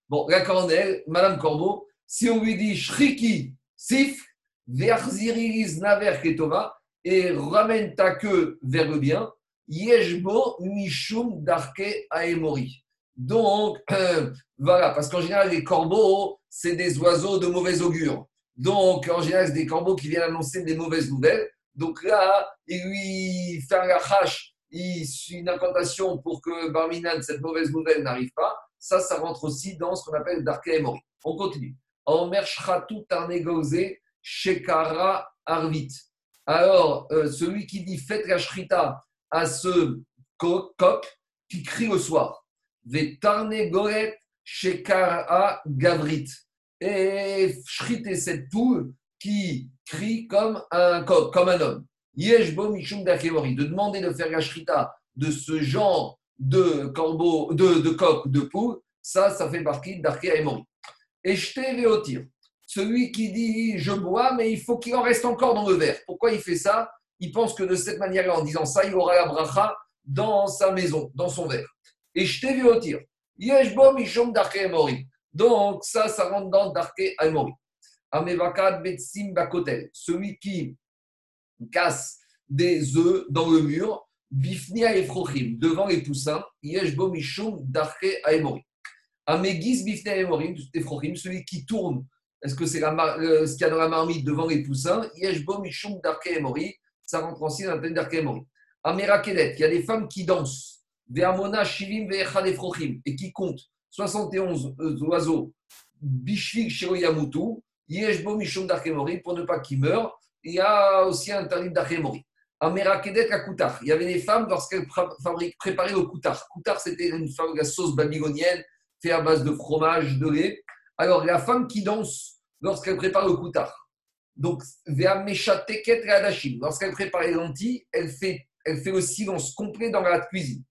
Bon, la cornelle, Madame Corbeau, si on lui dit Shriki, Sif, Verzirilis Naver Ketova, et ramène ta queue vers le bien, Yeshbo Mishum Darke Aemori. Donc, euh, voilà, parce qu'en général, les corbeaux, c'est des oiseaux de mauvaise augure. Donc, en général, c'est des corbeaux qui viennent annoncer des mauvaises nouvelles. Donc là, il lui fait un suit une incantation pour que Barminan, cette mauvaise nouvelle, n'arrive pas. Ça, ça rentre aussi dans ce qu'on appelle Darke Aemori. On continue. Omer Shratu Tarnegose Shekara Arvit. Alors, euh, celui qui dit faites la shrita à ce coq qui crie au soir. Vetarne Goret Shekara Gavrit. Et shriter cette poule qui crie comme un comme un homme. Yeshbo Mishum Dakemori. De demander de faire la shrita de ce genre de corbeau, de, de coq, de poule, ça, ça fait partie d'Arke Emori. Et je t'ai celui qui dit je bois, mais il faut qu'il en reste encore dans le verre. Pourquoi il fait ça? Il pense que de cette manière-là, en disant ça, il aura la bracha dans sa maison, dans son verre. Et je t'ai vu au tir. Yeshbo mishom darke emori. Donc, ça, ça rentre dans darke emori. Amevakad betsim bakotel. Celui qui casse des œufs dans le mur, bifnia efrochim, devant les poussins, yeshbo mishum darke emori. Amegis bifnia efrochim, celui qui tourne est-ce que c'est ce qu'il y a dans la marmite devant les poussins Yeshbo Darke Emori. Ça rentre aussi dans la peine Darke Emori. Amerakedet, il y a des femmes qui dansent. Et qui comptent 71 euh, oiseaux. Bishvik Shiroyamutu. Yeshbo Mishum Darke Emori. Pour ne pas qu'ils meurent. Il y a aussi un talit Darke Emori. Amerakedet Akutar. Il y avait des femmes lorsqu'elles préparaient le Kutar. Kutar, c'était une sauce babylonienne fait à base de fromage, de lait. Alors, la femme qui danse lorsqu'elle prépare le koutard, donc, lorsqu'elle prépare les lentilles, elle fait, elle fait le silence complet dans la cuisine.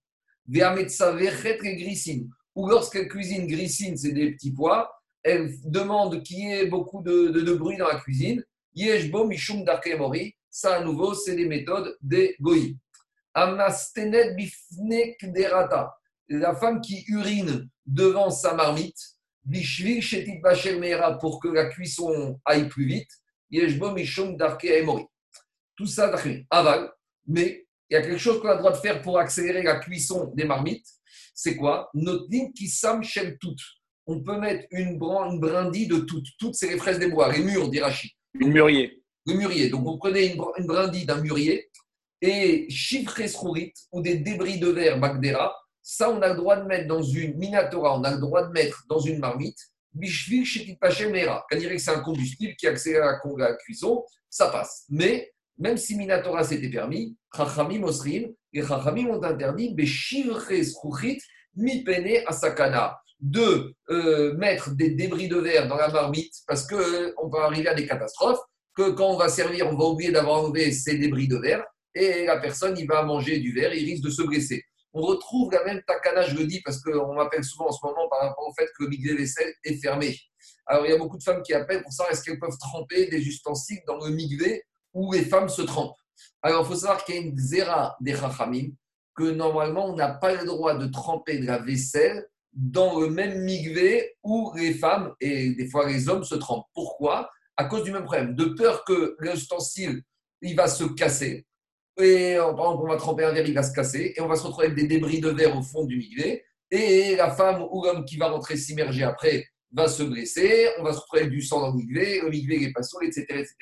Ou lorsqu'elle cuisine grissine, c'est des petits pois, elle demande qu'il y ait beaucoup de, bruit dans la cuisine. Ça à nouveau, c'est des méthodes des goïs. La femme qui urine devant sa marmite, pour que la cuisson aille plus vite. Tout ça, aval. Mais il y a quelque chose qu'on a le droit de faire pour accélérer la cuisson des marmites. C'est quoi? Notin Kisam Shem Tout. On peut mettre une, brindille de toutes. Toutes, c'est les fraises des bois, les murs d'Irachi. Une mûrier. Le mûrier. Donc, vous prenez une, brindille d'un mûrier et chiffres ou des débris de verre, Bagdera, ça, on a le droit de mettre dans une minatora, on a le droit de mettre dans une marmite. Bishvil Mera. Quand dirait que c'est un combustible qui accélère la cuisson, ça passe. Mais, même si minatora c'était permis, Chachamim Osrim, et Chachamim ont interdit mi pene asakana de euh, mettre des débris de verre dans la marmite parce qu'on euh, peut arriver à des catastrophes. que quand on va servir, on va oublier d'avoir enlevé ses débris de verre et la personne, il va manger du verre, il risque de se blesser. On retrouve la même takana, je le dis parce qu'on m'appelle souvent en ce moment par rapport au fait que le migvé vaisselle est fermé. Alors, il y a beaucoup de femmes qui appellent pour savoir est-ce qu'elles peuvent tremper des ustensiles dans le migvé où les femmes se trempent. Alors, il faut savoir qu'il y a une zéra des chachamim, que normalement, on n'a pas le droit de tremper de la vaisselle dans le même migvé où les femmes et des fois les hommes se trempent. Pourquoi? À cause du même problème, de peur que l'ustensile il va se casser. Et par exemple, on va tremper un verre, il va se casser, et on va se retrouver avec des débris de verre au fond du migvé. Et la femme ou l'homme qui va rentrer s'immerger après va se blesser, on va se retrouver avec du sang dans le migvé, le migvé est pas etc., etc.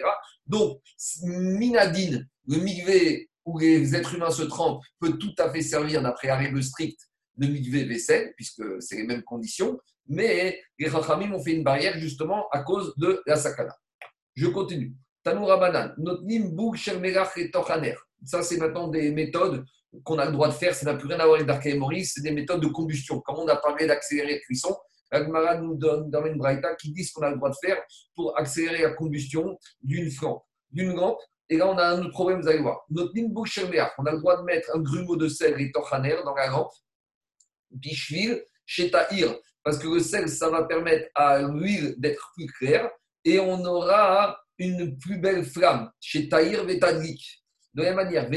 Donc, minadine, le migvé où les êtres humains se trempent peut tout à fait servir d'après la règle stricte de migvé vaisselle, puisque c'est les mêmes conditions, mais les Rachamim ont fait une barrière justement à cause de la sakana. Je continue. Tanoura Banan, Notnim Boug et Tochaner. Ça, c'est maintenant des méthodes qu'on a le droit de faire. Ça n'a plus rien à voir avec Dark c'est des méthodes de combustion. Comme on a parlé d'accélérer la cuisson, Agmara nous donne dans une braïta qui dit ce qu'on a le droit de faire pour accélérer la combustion d'une lampe. D'une lampe, et là, on a un autre problème, vous allez voir. Notre on a le droit de mettre un grumeau de sel et tochaner dans la lampe, bishvil, tahir, parce que le sel, ça va permettre à l'huile d'être plus claire, et on aura une plus belle flamme, chez tahir vetadlik. De la même manière,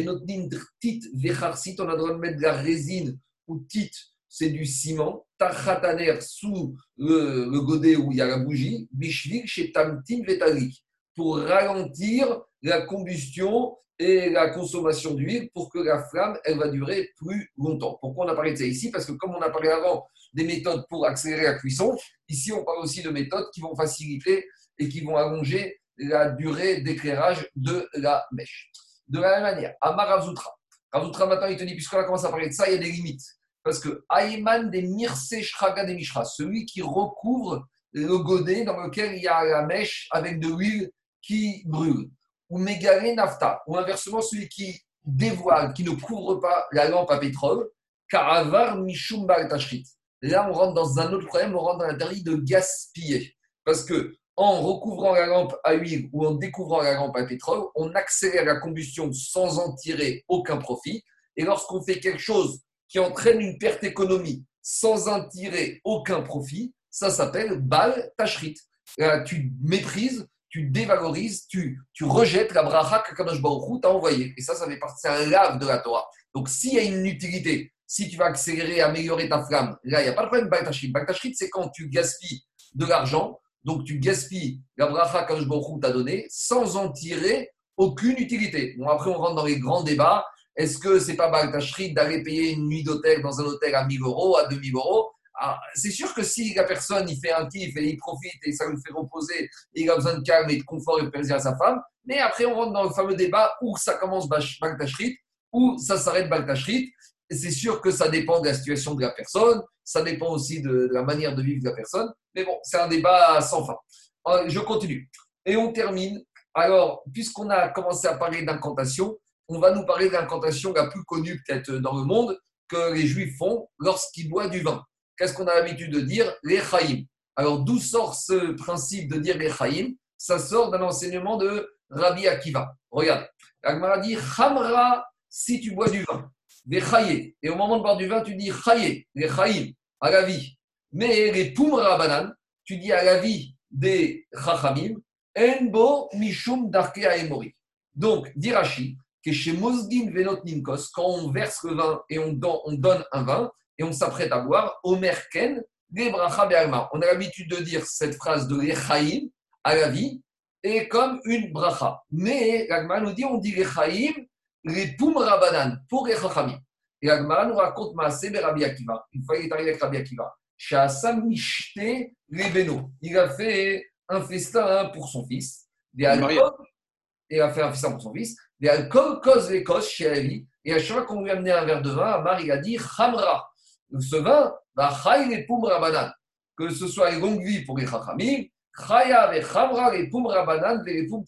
tit vecharsit, on a le droit de mettre de la résine ou tit, c'est du ciment, tachataner sous le, godet où il y a la bougie, bishvil, chez tamtin vetadlik pour ralentir la combustion et la consommation d'huile pour que la flamme, elle va durer plus longtemps. Pourquoi on a parlé de ça ici? Parce que comme on a parlé avant des méthodes pour accélérer la cuisson, ici on parle aussi de méthodes qui vont faciliter et qui vont allonger la durée d'éclairage de la mèche. De la même manière, Amar. Ravzoutra maintenant il te dit, puisqu'on a commencé à parler de ça, il y a des limites. Parce que Aïman des Mirse Shraga des Mishra, celui qui recouvre le godet dans lequel il y a la mèche avec de l'huile qui brûle, ou mégalé nafta, ou inversement celui qui dévoile, qui ne couvre pas la lampe à pétrole, karavar mishum tashrit. Là, on rentre dans un autre problème, on rentre dans l'interdit de gaspiller. Parce que en recouvrant la lampe à huile ou en découvrant la lampe à pétrole, on accélère la combustion sans en tirer aucun profit. Et lorsqu'on fait quelque chose qui entraîne une perte économique sans en tirer aucun profit, ça s'appelle bal tashrit. Là, tu méprises tu dévalorises, tu, tu rejettes la bracha que Kadosh Baruch t'a envoyée. Et ça, ça fait partie, c'est un lave de la Torah. Donc, s'il y a une utilité, si tu vas accélérer, améliorer ta flamme, là, il n'y a pas de problème Baktashrit. Baktashrit, c'est quand tu gaspilles de l'argent, donc tu gaspilles la bracha que Kadosh Baruch t'a donnée, sans en tirer aucune utilité. Bon, après, on rentre dans les grands débats. Est-ce que c'est pas Baktashrit d'aller payer une nuit d'hôtel dans un hôtel à 1000 euros, à 2000 euros? Ah, c'est sûr que si la personne il fait un kiff et il profite et ça lui fait reposer, et il a besoin de calme et de confort et de plaisir à sa femme, mais après on rentre dans le fameux débat où ça commence Baltashrit, où ça s'arrête Baltashrit. C'est sûr que ça dépend de la situation de la personne, ça dépend aussi de, la manière de vivre de la personne, mais bon, c'est un débat sans fin. Euh, je continue. Et on termine. Alors, puisqu'on a commencé à parler d'incantation, on va nous parler de l'incantation la plus connue peut-être dans le monde que les Juifs font lorsqu'ils boivent du vin qu'est-ce qu'on a l'habitude de dire? Les chaïm. Alors, d'où sort ce principe de dire les chaïm Ça sort d'un enseignement de Rabbi Akiva. Regarde, Agmara dit Hamra si tu bois du vin. Les chaïm. Et au moment de boire du vin, tu dis chaïm, les chaïm, à la vie. Mais les poumra banan, tu dis à la vie des chachamim, enbo mishum darke emori. Donc, dirachi, que quand on verse le vin et on donne un vin, et on s'apprête à boire, Omer Ken, On a l'habitude de dire cette phrase de l'Echaïm à la vie, et comme une bracha. Mais l'Agma nous dit, on dit l'Echaïm, les poum rabanan, pour les chachamim. Et l'Agma nous raconte Maasé Rabbi Akiva. Une fois, il est arrivé avec Rabbi Akiva. Il a fait un festin pour son fils. Il a fait un festin pour son fils. Les chez Eli. Et à chaque fois qu'on lui a amené un verre de vin, Amar, il a dit Hamra ce vin, que ce soit une longue vie pour les chachamim, Chaya et Chamra, les Poum Rabanan, les Poum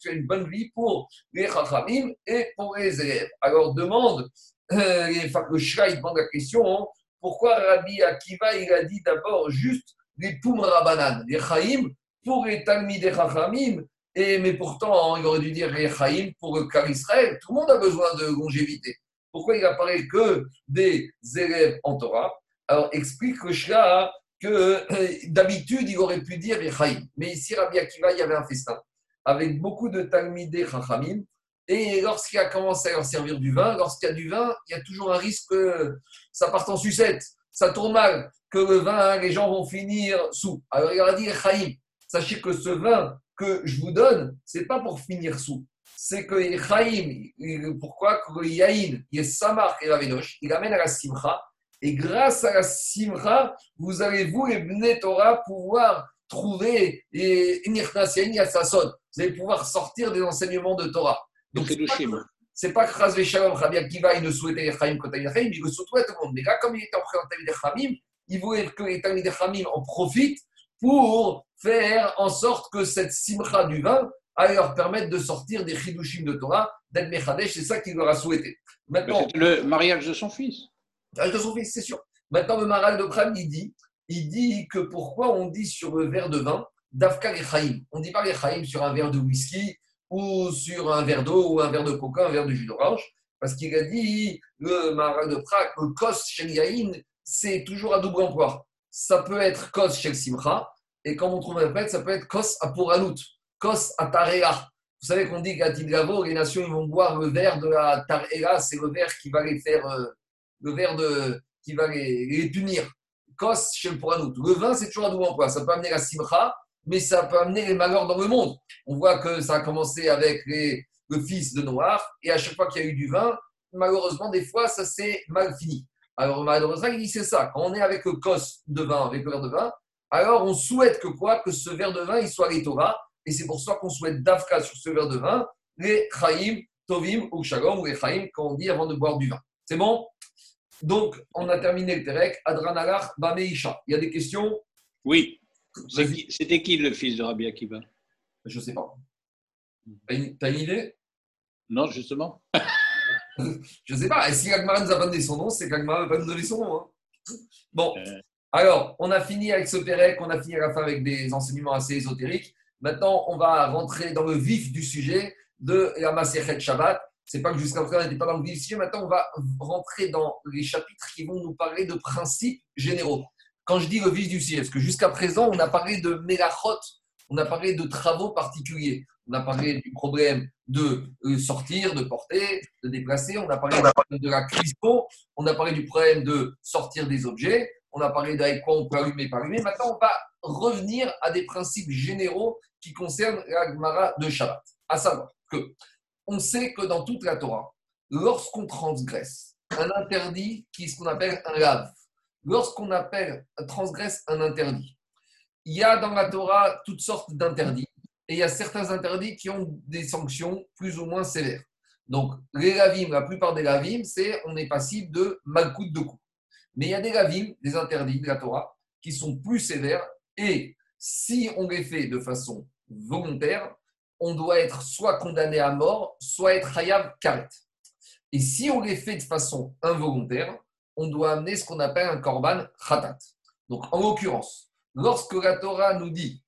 tu as une bonne vie pour les Chachamim et pour les élèves. Alors demande, euh, le Shra, demande la question, hein, pourquoi Rabbi Akiva, il a dit d'abord juste les Poum Rabanan, les Chaim, pour les Talmid et Chachamim, Et, mais pourtant, il aurait dû dire Chaim pour le cas Israël. Tout le monde a besoin de longévité. Pourquoi il apparaît que des élèves en Torah? Alors, explique le Shla que euh, d'habitude, il aurait pu dire Chaim. Mais ici, Rabbi Akiva, il y avait un festin avec beaucoup de Talmidei Chachamim. Et lorsqu'il a commencé à leur servir du vin, lorsqu'il y a du vin, il y a toujours un risque que ça parte en sucette, ça tourne mal, que le vin, les gens vont finir sous. Alors il leur a dit Chaim, sachez que ce vin que je vous donne, c'est pas pour finir sous. C'est que Chaim, pourquoi que le Yaïn, il est Samar et la il amène à la Simcha. Et grâce à la Simcha, vous allez, vous, les Bnei Torah, pouvoir trouver et Vous allez pouvoir sortir des enseignements de Torah. Donc, c'est pas que Chaz Shalom, Rabbi Akiva, il ne souhaitait les Chaim quand il il le souhaitait tout le monde. Mais là, comme il était en présentant des Chamim, il voulait que les Talmud Chamim en profitent pour faire en sorte que cette simcha du vin allait leur permettre de sortir des chidushim de Torah, d'être Mechadesh, c'est ça qu'il leur a souhaité. Maintenant, le mariage de son fils. Le mariage de son fils, c'est sûr. Maintenant, le maral de Pram, il dit il dit que pourquoi on dit sur le verre de vin Dafka Chaim. On ne dit pas les Chaim sur un verre de whisky ou sur un verre d'eau ou un verre de coca, un verre de jus d'orange. Parce qu'il a dit, le marin de Prague, le kos shel c'est toujours à double emploi. Ça peut être kos shel simcha, et quand on trouve un fait, ça peut être kos aporanut, kos atarea. Vous savez qu'on dit qu'à Tidgavo, les nations ils vont boire le verre de la tarera, c'est le verre qui va les faire, euh, le verre de, qui va les, punir. Kos chez le Le vin, c'est toujours à double emploi. Ça peut amener la simcha, mais ça peut amener les malheurs dans le monde. On voit que ça a commencé avec le fils de Noir, et à chaque fois qu'il y a eu du vin, malheureusement, des fois, ça s'est mal fini. Alors, malheureusement, il dit c'est ça. Quand on est avec le cos de vin, avec le verre de vin, alors on souhaite que quoi? Que ce verre de vin, il soit les Torah. Et c'est pour ça qu'on souhaite d'Afka sur ce verre de vin, les Chaim, Tovim ou Shalom, ou les Chaim, quand on dit avant de boire du vin. C'est bon? Donc, on a terminé le Terek. Adranalach Bameisha. Il y a des questions? Oui. C'était qui le fils de Rabbi Akiva? Je ne sais pas. Tu as une, idée? Non, justement. je ne sais pas. Et si Agmara nous a pas donné son nom, c'est qu'Agmara va nous donner son nom. Hein. Bon. Euh. Alors, on a fini avec ce Pérec, on a fini à la fin avec des enseignements assez ésotériques. Maintenant, on va rentrer dans le vif du sujet de la Maserhet Shabbat. C'est pas que jusqu'à présent, on n'était pas dans le vif Maintenant, on va rentrer dans les chapitres qui vont nous parler de principes généraux. Quand je dis le vif du sujet, parce que jusqu'à présent, on a parlé de mélachot, on a parlé de travaux particuliers. On a parlé du problème de euh, sortir, de porter, de déplacer. On a parlé de la cuisson. On a parlé du problème de sortir des objets. On a parlé d'avec quoi on peut allumer, pas allumer. Maintenant, on va revenir à des principes généraux qui concernent la Gemara de Shabbat. À savoir que on sait que dans toute la Torah, lorsqu'on transgresse un interdit qui est ce qu'on appelle un lave, lorsqu'on appelle transgresse un interdit, il y a dans la Torah toutes sortes d'interdits et il y a certains interdits qui ont des sanctions plus ou moins sévères. Donc, les lavim, la plupart des lavim, c'est on est passible de malcoute de coups. Mais il y a des lavim, des interdits de la Torah, qui sont plus sévères et si on les fait de façon volontaire, on doit être soit condamné à mort, soit être hayab karet. Et si on les fait de façon involontaire, on doit amener ce qu'on appelle un korban khatat. Donc, en l'occurrence, lorsque la Torah nous dit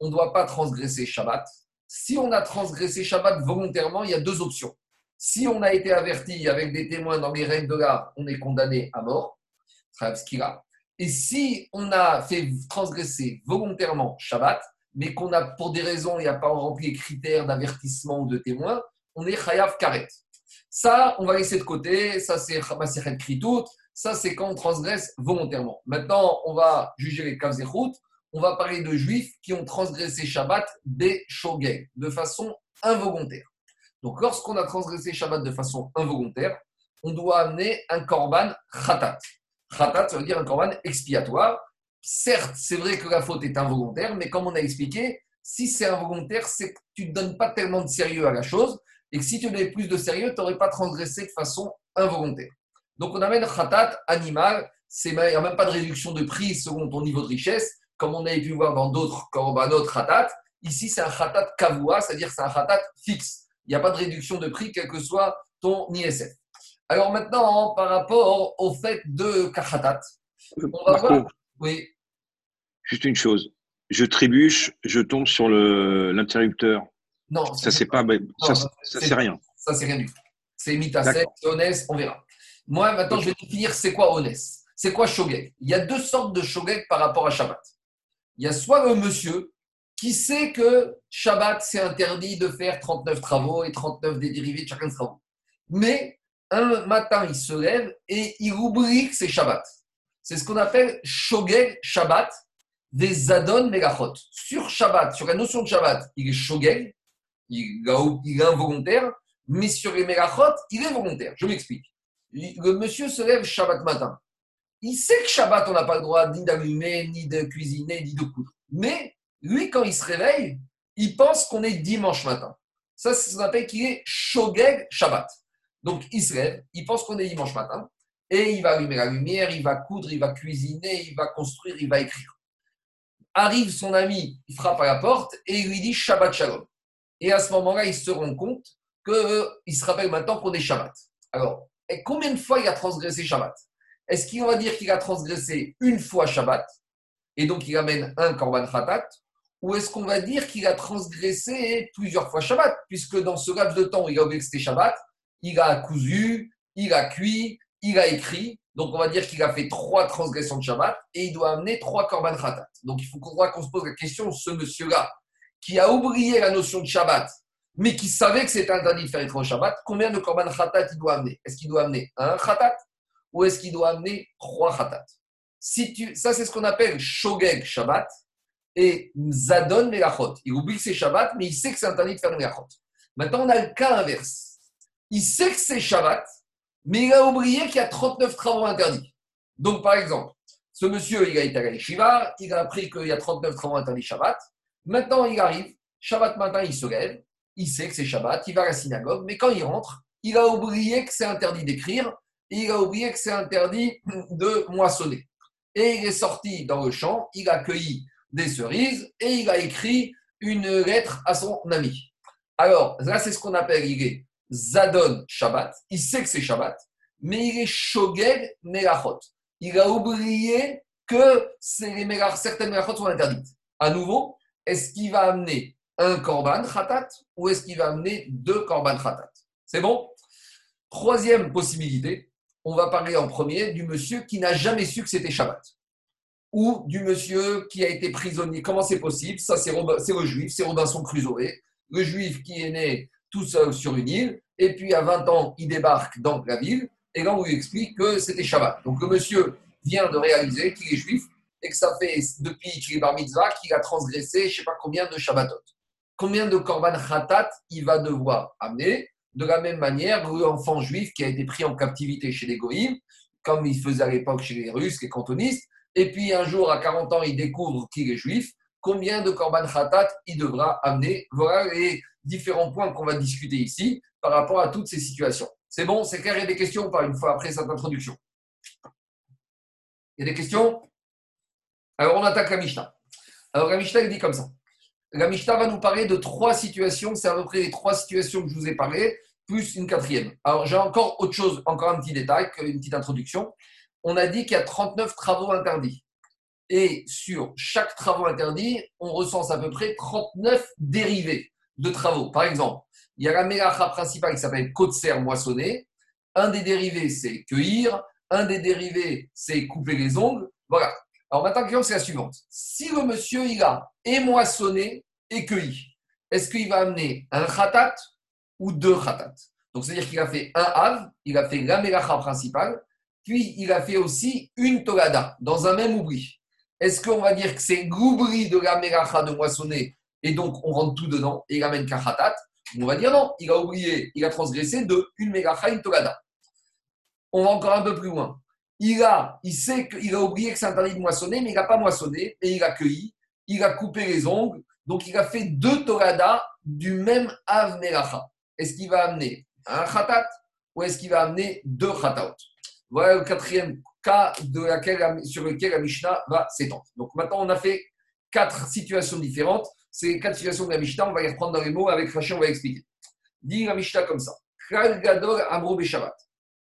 on ne doit pas transgresser Shabbat, si on a transgressé Shabbat volontairement, il y a deux options. Si on a été averti avec des témoins dans les règles de l'art, on est condamné à mort, et si on a fait transgresser volontairement Shabbat, mais qu'on a, pour des raisons, il n'y a pas rempli les critères d'avertissement ou de témoin, on est chayav karet. Ça, on va laisser de côté, ça c'est Maseret Kritout, ça c'est quand on transgresse volontairement. Maintenant, on va juger les Kavzechut, on va parler de juifs qui ont transgressé Shabbat des Shogeg, de façon involontaire. Donc lorsqu'on a transgressé Shabbat de façon involontaire, on doit amener un korban khatat. Khatat, ça veut dire un korban expiatoire certes, c'est vrai que la faute est involontaire, mais comme on a expliqué, si c'est involontaire, c'est que tu ne donnes pas tellement de sérieux à la chose, et que si tu donnais plus de sérieux, tu n'aurais pas transgressé de façon involontaire. Donc on amène khatat, animal, il n'y a même pas de réduction de prix selon ton niveau de richesse, comme on avait pu voir dans d'autres korbanot khatat. Ici, c'est un khatat kavua, c'est-à-dire c'est un khatat fixe. Il n'y a pas de réduction de prix, quel que soit ton ISF. Alors maintenant, par rapport au fait de khatat, on va voir. Oui. Juste une chose. je trébuche, je tombe sur l'interrupteur. Non, Ça, c'est pas. bah, Ça, Non, ça, c'est- rien. Ça, c'est rien du tout. C'est c'est honnête, on verra. Moi, maintenant, je vais définir c'est quoi honnête. C'est quoi shogeg? Il y a deux sortes de shogeg par rapport à Shabbat. Il y a soit le monsieur qui sait que Shabbat, c'est interdit de faire 39 travaux et 39 des dérivés de chacun des travaux. Mais un matin, il se lève et il oublie que c'est Shabbat. C'est ce qu'on appelle shogeg Shabbat des Zadon Megachot. Sur Shabbat, sur la notion de Shabbat, il est shogeg, il, est involontaire, mais sur les Megachot, il est volontaire. Je m'explique. Le monsieur se lève Shabbat matin. Il sait que Shabbat, on n'a pas le droit ni d'allumer, ni de cuisiner, ni de coudre. Mais lui, quand il se réveille, il pense qu'on est dimanche matin. Ça, c'est ce qu'on appelle qu'il est Shogeg Shabbat. Donc, il se lève, il pense qu'on est dimanche matin, et il va allumer la lumière, il va coudre, il va cuisiner, il va construire, il va écrire. Arrive son ami, il frappe à la porte et il lui dit Shabbat Shalom. Et à ce moment-là, il se rend compte qu'il se rappelle maintenant qu'on est Shabbat. Alors, combien de fois il a transgressé Shabbat? Est-ce qu'il va dire qu'il a transgressé une fois Shabbat et donc il amène un Korban Khatat Ou est-ce qu'on va dire qu'il a transgressé plusieurs fois Shabbat Puisque dans ce laps de temps où il a oublié que c'était Shabbat, il a cousu, il a cuit, il a écrit. Donc on va dire qu'il a fait trois transgressions de Shabbat et il doit amener trois Korban Khatat. Donc il faut qu'on qu'on se pose la question, ce monsieur-là, qui a oublié la notion de Shabbat, mais qui savait que c'était interdit de faire les trois Shabbat, combien de Korban Khatat il doit amener? Est-ce qu'il doit amener un Khatat? Ou est-ce qu'il doit amener trois Khatat Ça, c'est ce qu'on appelle Shogeg Shabbat et Zadon Melachot. Il oublie que c'est Shabbat, mais il sait que c'est interdit de faire le Melachot. Maintenant, on a le cas inverse. Il sait que c'est Shabbat, mais il a oublié qu'il y a 39 travaux interdits. Donc, par exemple, ce monsieur, il a été à la Shiva, il a appris qu'il y a 39 travaux interdits Shabbat. Maintenant, il arrive, Shabbat matin, il se lève, il sait que c'est Shabbat, il va à la synagogue, mais quand il rentre, il a oublié que c'est interdit d'écrire il a oublié que c'est interdit de moissonner. Et il est sorti dans le champ, il a cueilli des cerises et il a écrit une lettre à son ami. Alors, là, c'est ce qu'on appelle, il est Zadon Shabbat, il sait que c'est Shabbat, mais il est Shogeg Melachot. Il a oublié que les certaines Melachot sont interdites. À nouveau, est-ce qu'il va amener un Korban Khatat ou est-ce qu'il va amener deux Korban Khatat? C'est bon? Troisième possibilité, on va parler en premier du monsieur qui n'a jamais su que c'était Shabbat. Ou du monsieur qui a été prisonnier. Comment c'est possible? Ça, c'est le juif, c'est Robinson Crusoe. Le juif qui est né tout seul sur une île, et puis à 20 ans, il débarque dans la ville, et là, on lui explique que c'était Shabbat. Donc le monsieur vient de réaliser qu'il est juif, et que ça fait depuis qu'il est bar mitzvah qu'il a transgressé je ne sais pas combien de Shabbatot. Combien de Korban Khatat il va devoir amener De la même manière, l'enfant juif qui a été pris en captivité chez les Goïms, comme il faisait à l'époque chez les Russes, les cantonistes, et puis un jour, à 40 ans, il découvre qu'il est juif, combien de Korban Khatat il devra amener Voilà les différents points qu'on va discuter ici par rapport à toutes ces situations. C'est bon C'est clair Il y a des questions pas une fois après cette introduction? Il y a des questions? Alors, on attaque la Mishnah. Alors, la Mishnah, dit comme ça. La Mishnah va nous parler de trois situations. C'est à peu près les trois situations que je vous ai parlé, plus une quatrième. Alors, j'ai encore autre chose, encore un petit détail, une petite introduction. On a dit qu'il y a 39 travaux interdits. Et sur chaque travaux interdit, on recense à peu près 39 dérivés de travaux. Par exemple, il y a la mélacha principale qui s'appelle Kotser moissonner. Un des dérivés, c'est cueillir. Un des dérivés, c'est couper les ongles. Voilà. Alors maintenant, la question, c'est la suivante. Si le monsieur, il a et moissonné et cueilli, est-ce qu'il va amener un khatat ou deux khatat Donc, c'est-à-dire qu'il a fait un av, il a fait la mélacha principale, puis il a fait aussi une tolada dans un même oubli. Est-ce qu'on va dire que c'est l'oubli de la mélacha de moissonner et donc on rentre tout dedans et il amène qu'un khatat? On va dire non, il a oublié, il a transgressé de une mélacha, une tolada. On va encore un peu plus loin. Il, a, il sait qu'il a oublié que c'est interdit de moissonner, mais il n'a pas moissonné et il a cueilli, il a coupé les ongles, donc il a fait deux toradas du même Av Melacha. Est-ce qu'il va amener un khatat ou est-ce qu'il va amener deux khataot? Voilà le quatrième cas de laquelle, sur lequel la Mishnah va s'étendre. Donc maintenant, on a fait quatre situations différentes. Ces quatre situations de la Mishnah, on va les reprendre dans les mots. Avec Rachid, on va expliquer. Dit la Mishnah comme ça. Kral Gadol Amro Beshavat.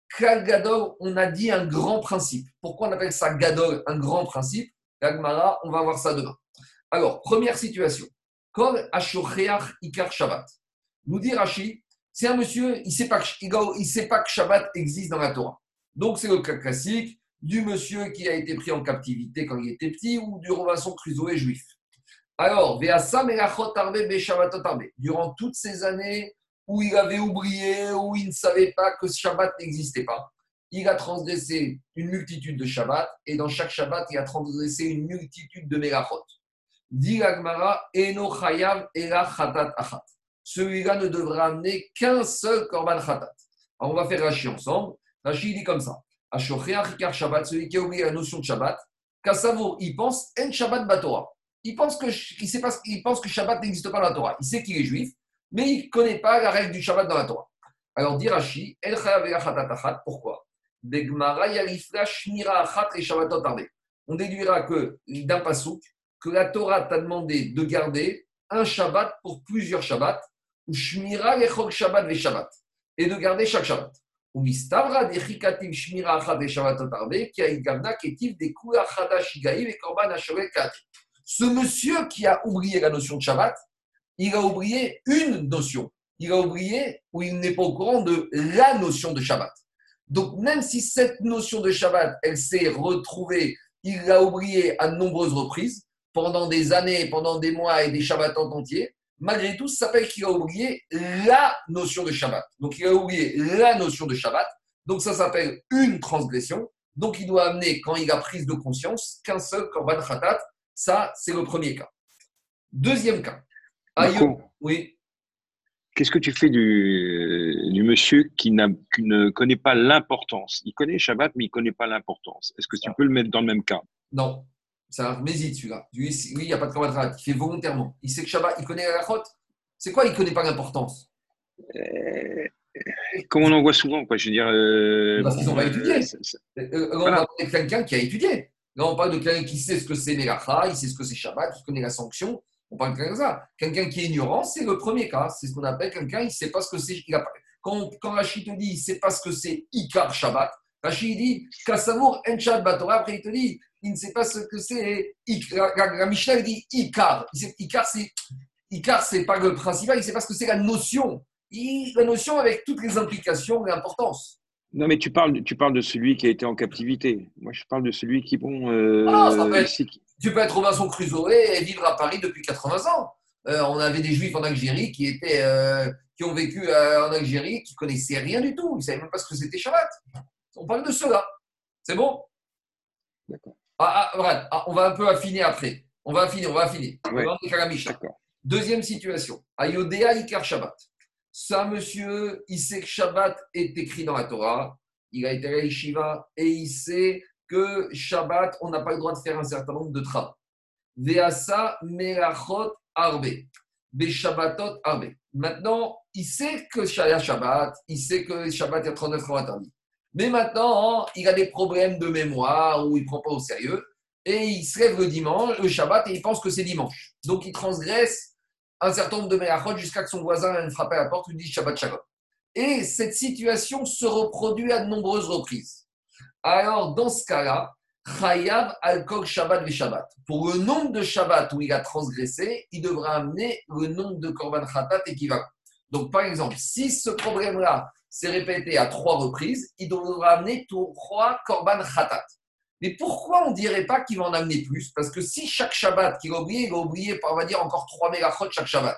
Kral Gadol, on a dit un grand principe. Pourquoi on appelle ça Gadol, un grand principe? L'Agmara, on va voir ça demain. Alors, première situation. Kol Ashocheach Ikar Shabbat. Nous dit Rashi, c'est un monsieur, il ne sait, pas que- Shabbat existe dans la Torah. Donc, c'est le cas classique du monsieur qui a été pris en captivité quand il était petit ou du Robinson Crusoe juif. Alors. Durant toutes ces années où il avait oublié, où il ne savait pas que Shabbat n'existait pas, il a transgressé une multitude de Shabbat et dans chaque Shabbat, il a transgressé une multitude de Melachot. Dit Eno Chayav Ela Chatat Achat. Celui-là ne devra amener qu'un seul Korban Chatat. Alors, on va faire Rashi ensemble. Rashi dit comme ça. Shabbat, celui qui a oublié la notion de Shabbat, Kassavo, il pense En Shabbat Batora. Il pense que, il sait pas, il pense que Shabbat n'existe pas dans la Torah. Il sait qu'il est juif, mais il ne connaît pas la règle du Shabbat dans la Torah. Alors, dit Rashi, El pourquoi? On déduira que d'un pasouk, que la Torah t'a demandé de garder un Shabbat pour plusieurs Shabbats, Shmira Shabbat ve Shabbat, et de garder chaque Shabbat. Shmira Arbe, qui a et Korban. Ce monsieur qui a oublié la notion de Shabbat, il a oublié une notion. Il a oublié, ou il n'est pas au courant de la notion de Shabbat. Donc, même si cette notion de Shabbat, elle s'est retrouvée, il l'a oubliée à de nombreuses reprises, pendant des années, pendant des mois et des Shabbats en entier, malgré tout, ça s'appelle qu'il a oublié la notion de Shabbat. Donc, il a oublié la notion de Shabbat. Donc, ça s'appelle une transgression. Donc, il doit amener, quand il a prise de conscience, qu'un seul Korban Khatat. Ça, c'est le premier cas. Deuxième cas. Aïe- oui. Qu'est-ce que tu fais du, du monsieur qui, ne connaît pas l'importance? Il connaît Shabbat, mais il ne connaît pas l'importance. Est-ce que tu peux le mettre dans le même cas? Non, c'est un mésite celui-là. Lui, il n'y a pas de Khatat. Il fait volontairement. Il sait que Shabbat, il connaît la chote. C'est quoi, il ne connaît pas l'importance? Euh, Comme on en voit souvent, quoi. Je veux dire. euh, Parce qu'ils ont pas étudié. Euh, Là, on Voilà. parle de quelqu'un qui a étudié. Là, on parle de quelqu'un qui sait ce que c'est Melacha, il sait ce que c'est Shabbat, qui connaît la sanction. On parle de quelqu'un comme ça. Quelqu'un qui est ignorant, c'est le premier cas. C'est ce qu'on appelle quelqu'un, il ne sait pas ce que c'est. il a Quand, quand Rachid te dit, il ne sait pas ce que c'est Ikar Shabbat, Rachid dit, Kassamour En Shabbat. Après, il te dit, il ne sait pas ce que c'est. La, la- la Mishnah, il dit Ikar. Sait- Ikar, c'est. Ikar, c'est pas le principal, il ne sait pas ce que c'est la notion. Il- la notion avec toutes les implications et l'importance. Non, mais tu parles, tu parles de celui qui a été en captivité. Moi, je parle de celui qui, bon. euh, Ah, ça peut être- ici, qui- Tu peux être Robinson Crusoe et vivre à Paris depuis 80 ans. Euh, on avait des juifs en Algérie qui, étaient, euh, qui ont vécu en Algérie, qui connaissaient rien du tout. Ils ne savaient même pas ce que c'était Shabbat. On parle de cela. C'est bon? Ah, ah, ah, On va un peu affiner après. On va affiner, on va affiner. On va. D'accord. Deuxième situation. Ayodea Ikar Shabbat. Ça, monsieur, il sait que Shabbat est écrit dans la Torah. Il a été à Yeshiva et il sait que Shabbat, on n'a pas le droit de faire un certain nombre de travaux. Veasa melachot arbe. Beshabbatot arbe. Maintenant, il sait que Shabbat, il sait que Shabbat, il y a 39 travaux interdits. Mais maintenant, il a des problèmes de mémoire ou il ne prend pas au sérieux. Et il se lève le dimanche, le Shabbat, et il pense que c'est dimanche. Donc, il transgresse un certain nombre de melachot jusqu'à que son voisin vienne frapper à la porte et lui dise Shabbat Shalom. Et cette situation se reproduit à de nombreuses reprises. Alors, dans ce cas-là, Chayav al-Kol Shabbat Shabbat. Pour le nombre de Shabbat où il a transgressé, il devra amener le nombre de Korban Khatat équivalent. Donc, par exemple, si ce problème-là s'est répété à trois reprises, il devra amener trois Korban Khatat. Mais pourquoi on ne dirait pas qu'il va en amener plus? Parce que si chaque Shabbat qu'il a oublié, il va oublier, on va dire, encore trois mégachot chaque Shabbat.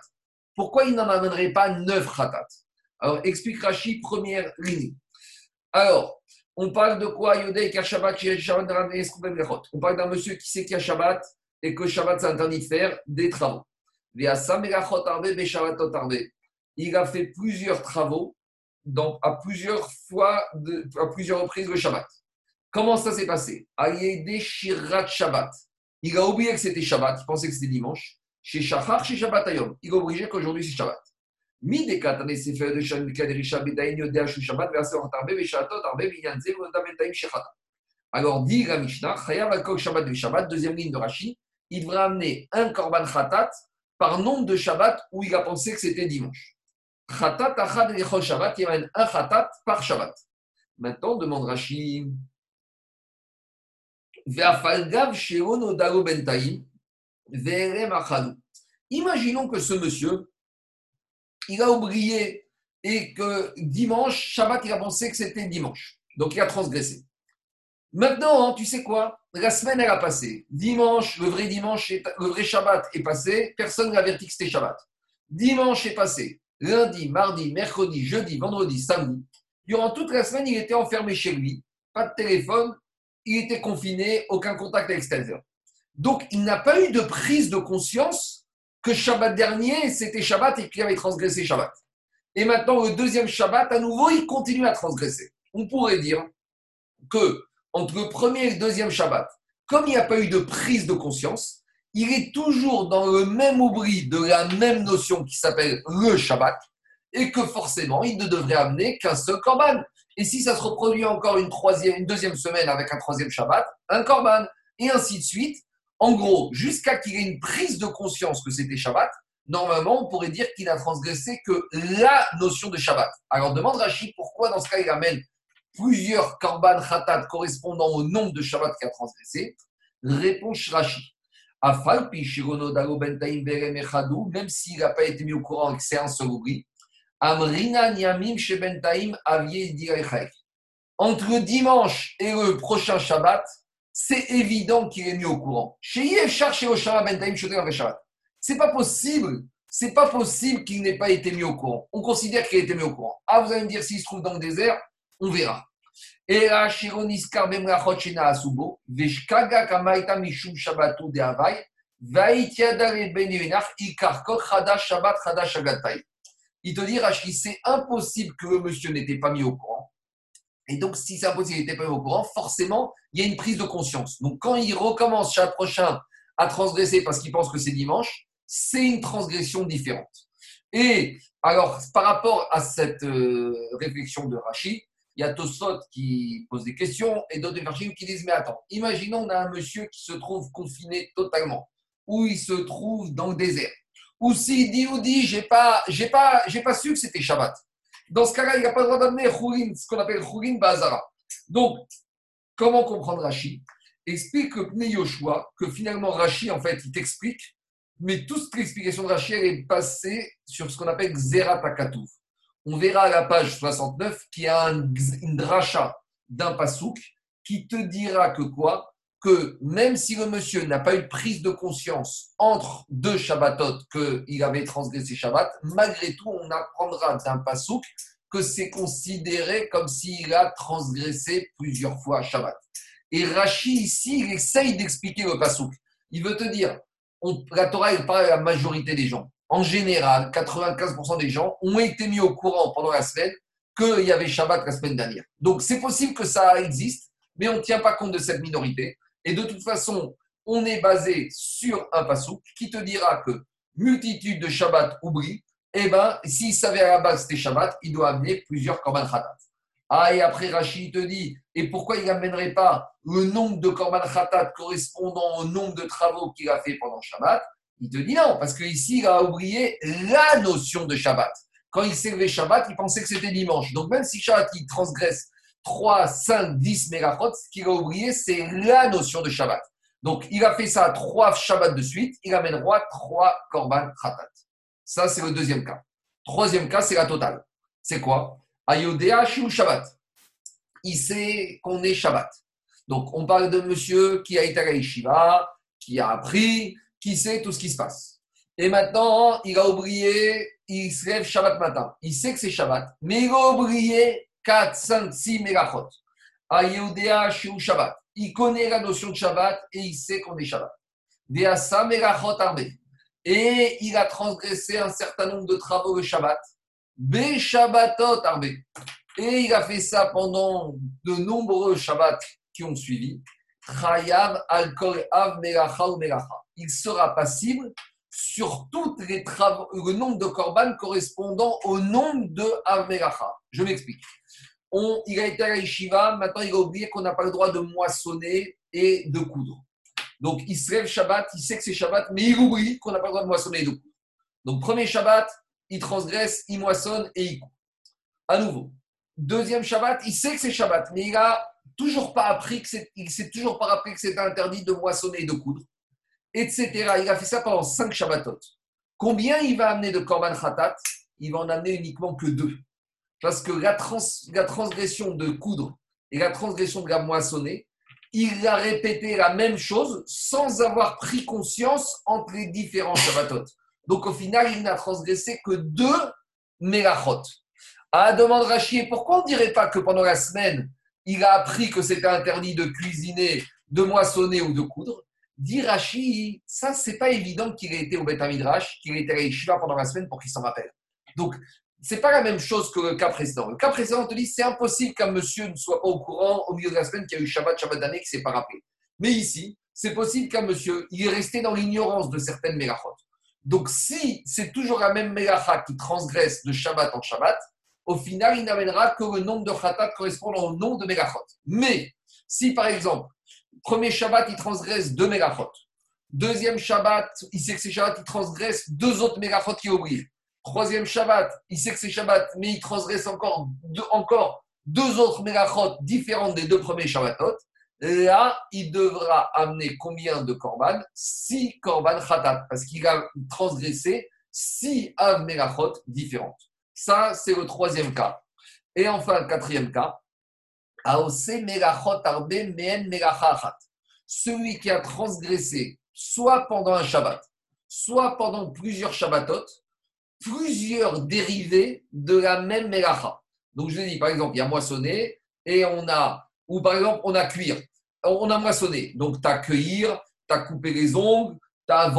Pourquoi il n'en amènerait pas neuf Khatat? Alors, explique Rashi, première ligne. Alors, on parle de quoi Yodé, Shabbat, On parle d'un monsieur qui sait qu'il y a Shabbat et que Shabbat, c'est interdit de faire des travaux. Il a fait plusieurs travaux dans, à plusieurs fois, de- à plusieurs reprises le Shabbat. Comment ça s'est passé? Ayédé Shirat Shabbat. Il a oublié que c'était Shabbat, il pensait que c'était dimanche. Chez Shachar, chez Shabbat Ayom. Il a obligé qu'aujourd'hui c'est Shabbat. Alors dit la Mishnah, Shabbat Shabbat, deuxième ligne de Rashi, il devra amener un korban khatat par nombre de Shabbat où il a pensé que c'était dimanche. Khatat achad lechol Shabbat, il amène un khatat par Shabbat. Maintenant, demande Verem achadou. Imaginons que ce monsieur, il a oublié et que dimanche, Shabbat, il a pensé que c'était dimanche. Donc il a transgressé. Maintenant, tu sais quoi? La semaine, elle a passé. Dimanche, le vrai dimanche, le vrai Shabbat est passé. Personne n'a averti que c'était Shabbat. Dimanche est passé. Lundi, mardi, mercredi, jeudi, vendredi, samedi. Durant toute la semaine, il était enfermé chez lui. Pas de téléphone. Il était confiné, aucun contact à l'extérieur. Donc, il n'a pas eu de prise de conscience que Shabbat dernier, c'était Shabbat et qu'il avait transgressé Shabbat. Et maintenant, le deuxième Shabbat, à nouveau, il continue à transgresser. On pourrait dire que entre le premier et le deuxième Shabbat, comme il n'y a pas eu de prise de conscience, il est toujours dans le même oubli de la même notion qui s'appelle le Shabbat, et que forcément, il ne devrait amener qu'un seul korban. Et si ça se reproduit encore une, troisième, une deuxième semaine avec un troisième Shabbat, un korban, et ainsi de suite. En gros, jusqu'à qu'il ait une prise de conscience que c'était Shabbat, normalement, on pourrait dire qu'il a transgressé que la notion de Shabbat. Alors demande Rachid pourquoi dans ce cas il amène plusieurs korban khatat correspondant au nombre de Shabbat qu'il a transgressé. Réponse Rachid. Même s'il n'a pas été mis au courant et que c'est un seul. Amrina niamim shebentaim. Entre dimanche et le prochain Shabbat, c'est évident qu'il est mis au courant. C'est pas possible. C'est pas possible qu'il n'ait pas été mis au courant. On considère qu'il a été mis au courant. Ah, vous allez me dire s'il se trouve dans le désert, on verra. Il te dit, Rachid, c'est impossible que le monsieur n'était pas mis au courant. Et donc, si c'est impossible qu'il n'était pas mis au courant, forcément, il y a une prise de conscience. Donc, quand il recommence chaque prochain à transgresser parce qu'il pense que c'est dimanche, c'est une transgression différente. Et alors, par rapport à cette euh, réflexion de Rachid, il y a Tosot qui pose des questions et d'autres Rachid qui disent Mais attends, imaginons on a un monsieur qui se trouve confiné totalement, ou il se trouve dans le désert, ou s'il dit ou dit J'ai pas, j'ai pas, j'ai su que c'était Shabbat. Dans ce cas-là, il n'a pas le droit d'amener Khourin, ce qu'on appelle Khourin Bazara. Donc, comment comprendre Rachid Explique que Pnei Yoshua, que finalement Rachid, en fait, il t'explique mais toute l'explication de Rachid elle est passée sur ce qu'on appelle Xerat Akatouf. On verra à la page 69 qu'il y a un, une dracha d'un pasouk qui te dira que quoi? Que même si le monsieur n'a pas eu prise de conscience entre deux Shabbatot qu'il avait transgressé Shabbat, malgré tout, on apprendra d'un pasouk que c'est considéré comme s'il a transgressé plusieurs fois Shabbat. Et Rachid, ici, il essaye d'expliquer le pasouk. Il veut te dire, on, la Torah, elle parle à la majorité des gens. En général, 95% des gens ont été mis au courant pendant la semaine qu'il y avait Shabbat la semaine dernière. Donc, c'est possible que ça existe, mais on ne tient pas compte de cette minorité. Et de toute façon, on est basé sur un pasouk qui te dira que multitude de Shabbat oublie. Eh bien, s'il savait à la base c'était Shabbat, il doit amener plusieurs korban khatat. Ah, et après, Rachid te dit, et pourquoi il n'amènerait pas le nombre de korban khatat correspondant au nombre de travaux qu'il a fait pendant Shabbat? Il te dit non, parce qu'ici, il a oublié la notion de Shabbat. Quand il levé Shabbat, il pensait que c'était dimanche. Donc, même si Shabbat, il transgresse 3, 5, 10 mégachot, ce qu'il a oublié, c'est la notion de Shabbat. Donc, il a fait ça trois Shabbat de suite, il amènera trois korban khatat. Ça, c'est le deuxième cas. Troisième cas, c'est la totale. C'est quoi? Ayodéa Shiu Shabbat. Il sait qu'on est Shabbat. Donc, on parle de monsieur qui a été à yeshiva, qui a appris, qui sait tout ce qui se passe. Et maintenant, il a oublié, il se lève Shabbat matin. Il sait que c'est Shabbat, mais il a oublié 4, 5, 6 mégachot. Ayodéa Shiu Shabbat. Il connaît la notion de Shabbat et il sait qu'on est Shabbat. Deasa mégachot arbe. Et il a transgressé un certain nombre de travaux de Shabbat. Be Shabbatot arbe. Et il a fait ça pendant de nombreux Shabbats qui ont suivi. Il sera passible sur tous les travaux, le nombre de korban correspondant au nombre de av melacha. Je m'explique. On, il a été à la maintenant il a oublié qu'on n'a pas le droit de moissonner et de coudre. Donc il se lève Shabbat, il sait que c'est Shabbat, mais il oublie qu'on n'a pas le droit de moissonner et de coudre. Donc premier Shabbat, il transgresse, il moissonne et il coud. À nouveau. Deuxième Shabbat, il sait que c'est Shabbat, mais il a toujours pas appris que il s'est toujours pas rappelé que c'était interdit de moissonner et de coudre. etc. Il a fait ça pendant 5 Shabbatot. Combien il va amener de Korban Khatat? Il va en amener uniquement que deux. Parce que la, la transgression de coudre et la transgression de la moissonner, il a répété la même chose sans avoir pris conscience entre les différents Shabbatot. Donc au final, il n'a transgressé que deux Melachot. À demande Rachid, pourquoi on ne dirait pas que pendant la semaine, il a appris que c'était interdit de cuisiner, de moissonner ou de coudre Dit Rachid, ça, c'est pas évident qu'il ait été au Beth qu'il ait été à Yeshiva pendant la semaine pour qu'il s'en rappelle. Donc, c'est pas la même chose que le cas précédent. Le cas précédent, on te dit, c'est impossible qu'un monsieur ne soit au courant au milieu de la semaine qu'il y a eu Shabbat, Shabbat d'année, qui s'est pas rappelé. Mais ici, c'est possible qu'un monsieur, il est resté dans l'ignorance de certaines mélachot. Donc, si c'est toujours la même mélacha qui transgresse de Shabbat en Shabbat, au final, il n'amènera que le nombre de khatat correspondant au nombre de mélachot. Mais, si par exemple, premier Shabbat, il transgresse deux mélachot, deuxième Shabbat, il sait que c'est Shabbat, il transgresse deux autres mélachot qui oublient. Troisième Shabbat, il sait que c'est Shabbat, mais il transgresse encore deux, autres mélachot différentes des deux premiers Shabbatot. Là, il devra amener combien de korban? Six korban khatat, parce qu'il a transgressé six av melachot différentes. Ça, c'est le troisième cas. Et enfin, le quatrième cas, celui qui a transgressé soit pendant un Shabbat, soit pendant plusieurs Shabbatot, plusieurs dérivés de la même Melacha. Donc, je dis, par exemple, il y a moissonné et on a, ou par exemple, on a cuire. On a moissonné. Donc, tu as cueillir, tu as coupé les ongles, tu as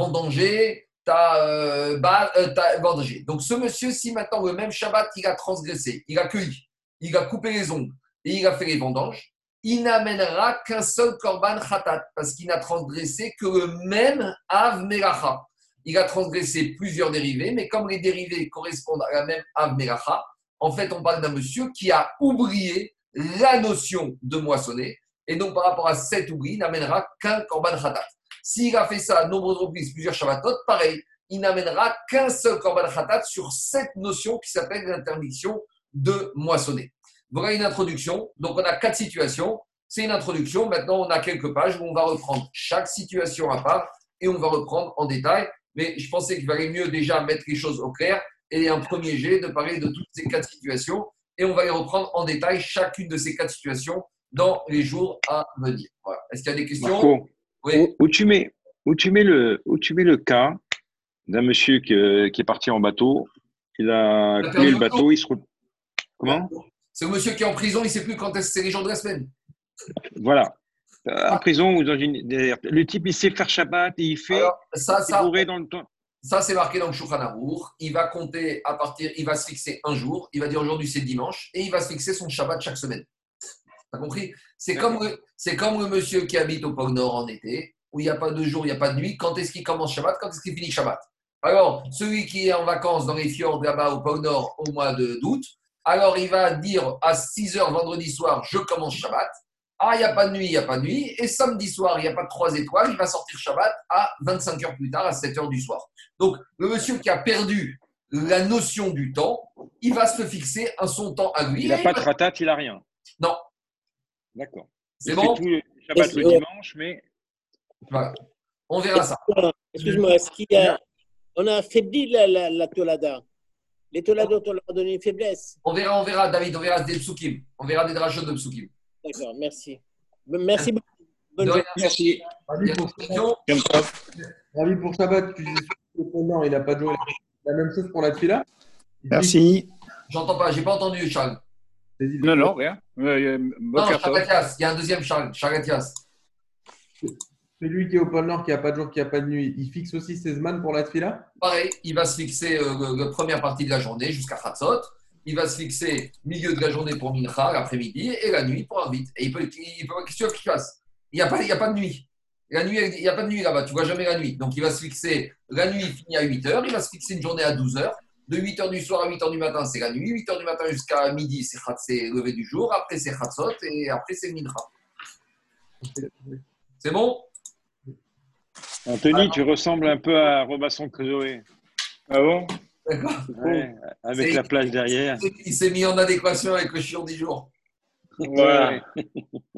as, euh, euh. Donc, ce monsieur, si maintenant le même Shabbat, il a transgressé, il a cueilli, il a coupé les ongles et il a fait les vendanges, il n'amènera qu'un seul korban khatat parce qu'il n'a transgressé que le même av melacha. Il a transgressé plusieurs dérivés, mais comme les dérivés correspondent à la même av melacha, en fait, on parle d'un monsieur qui a oublié la notion de moissonner. Et donc, par rapport à cet oubli, il n'amènera qu'un korban khatat. S'il a fait ça nombreuses reprises, plusieurs shabbatot, pareil, il n'amènera qu'un seul korban khatat sur cette notion qui s'appelle l'interdiction de moissonner. Voilà une introduction. Donc, on a quatre situations. C'est une introduction. Maintenant, on a quelques pages où on va reprendre chaque situation à part et on va reprendre en détail. Mais je pensais qu'il valait mieux déjà mettre les choses au clair et un premier jet de parler de toutes ces quatre situations. Et on va les reprendre en détail chacune de ces quatre situations dans les jours à venir. Est-ce qu'il y a des questions? Oui. où, tu mets, où, tu mets le, où tu mets le cas d'un monsieur qui, est parti en bateau, il a coulé le bateau, il se Comment? C'est le monsieur qui est en prison, il ne sait plus quand c'est les jours de la semaine. Voilà. Euh, en prison ou dans une. Le type, il sait faire Shabbat et il fait. ça, ça, dans le temps. Ça, c'est marqué dans le Shulchan Il va compter à partir. Il va se fixer un jour. Il va dire aujourd'hui, c'est dimanche. Et il va se fixer son Shabbat chaque semaine. T'as compris? C'est comme, le, comme le monsieur qui habite au pôle Nord en été, où il n'y a pas de jour, il n'y a pas de nuit. Quand est-ce qu'il commence Shabbat? Quand est-ce qu'il finit Shabbat? Alors, celui qui est en vacances dans les fjords là-bas au pôle Nord au mois d'août, alors il va dire à 6 h vendredi soir, je commence Shabbat. Ah, il n'y a pas de nuit, il n'y a pas de nuit. Et samedi soir, il n'y a pas de trois étoiles, il va sortir Shabbat à 25 heures plus tard, à 7 heures du soir. Donc, le monsieur qui a perdu la notion du temps, il va se fixer un son temps à lui. Il n'a pas de ratat, il n'a rien. Non. D'accord. C'est bon Shabbat le dimanche, mais. Voilà. On verra ça. Excuse-moi, est-ce qu'il y a. On a affaibli la, la, la tolada. Les Toladot, on leur a donné une faiblesse. On verra, on verra, David, on verra des psukim. On verra des drachot de psukim. D'accord, merci. Merci beaucoup. Bonne Merci. Ravi pour, Ravi pour Shabbat, tu dis que il n'a pas joué la même chose pour la fila. Merci. J'entends pas, j'ai pas entendu, Charles. Non, non, rien. Euh, non, il y a un deuxième Charles, Charles celui qui est au pôle Nord, qui n'a pas de jour, qui n'a pas de nuit, il fixe aussi ses man pour la tfila? Pareil, il va se fixer euh, la première partie de la journée jusqu'à Khatzot. Il va se fixer milieu de la journée pour Mincha, l'après-midi, et la nuit pour Arvit. Et il peut, il peut qu'est-ce qu'il fasse? Il n'y a, pas, il a pas de nuit. La nuit, il n'y a pas de nuit là-bas, tu vois jamais la nuit. Donc il va se fixer, la nuit finit à 8 heures, il va se fixer une journée à 12 heures. De 8 heures du soir à 8 heures du matin, c'est la nuit. 8 heures du matin jusqu'à midi, c'est lever du jour. Après, c'est Khatzot, et après, c'est Mincha. C'est bon? Anthony, ah, tu ressembles un peu à Robinson Crusoe. Ah bon? D'accord. avec la plage derrière. Il s'est mis en adéquation avec le chiot du jour. Ouais.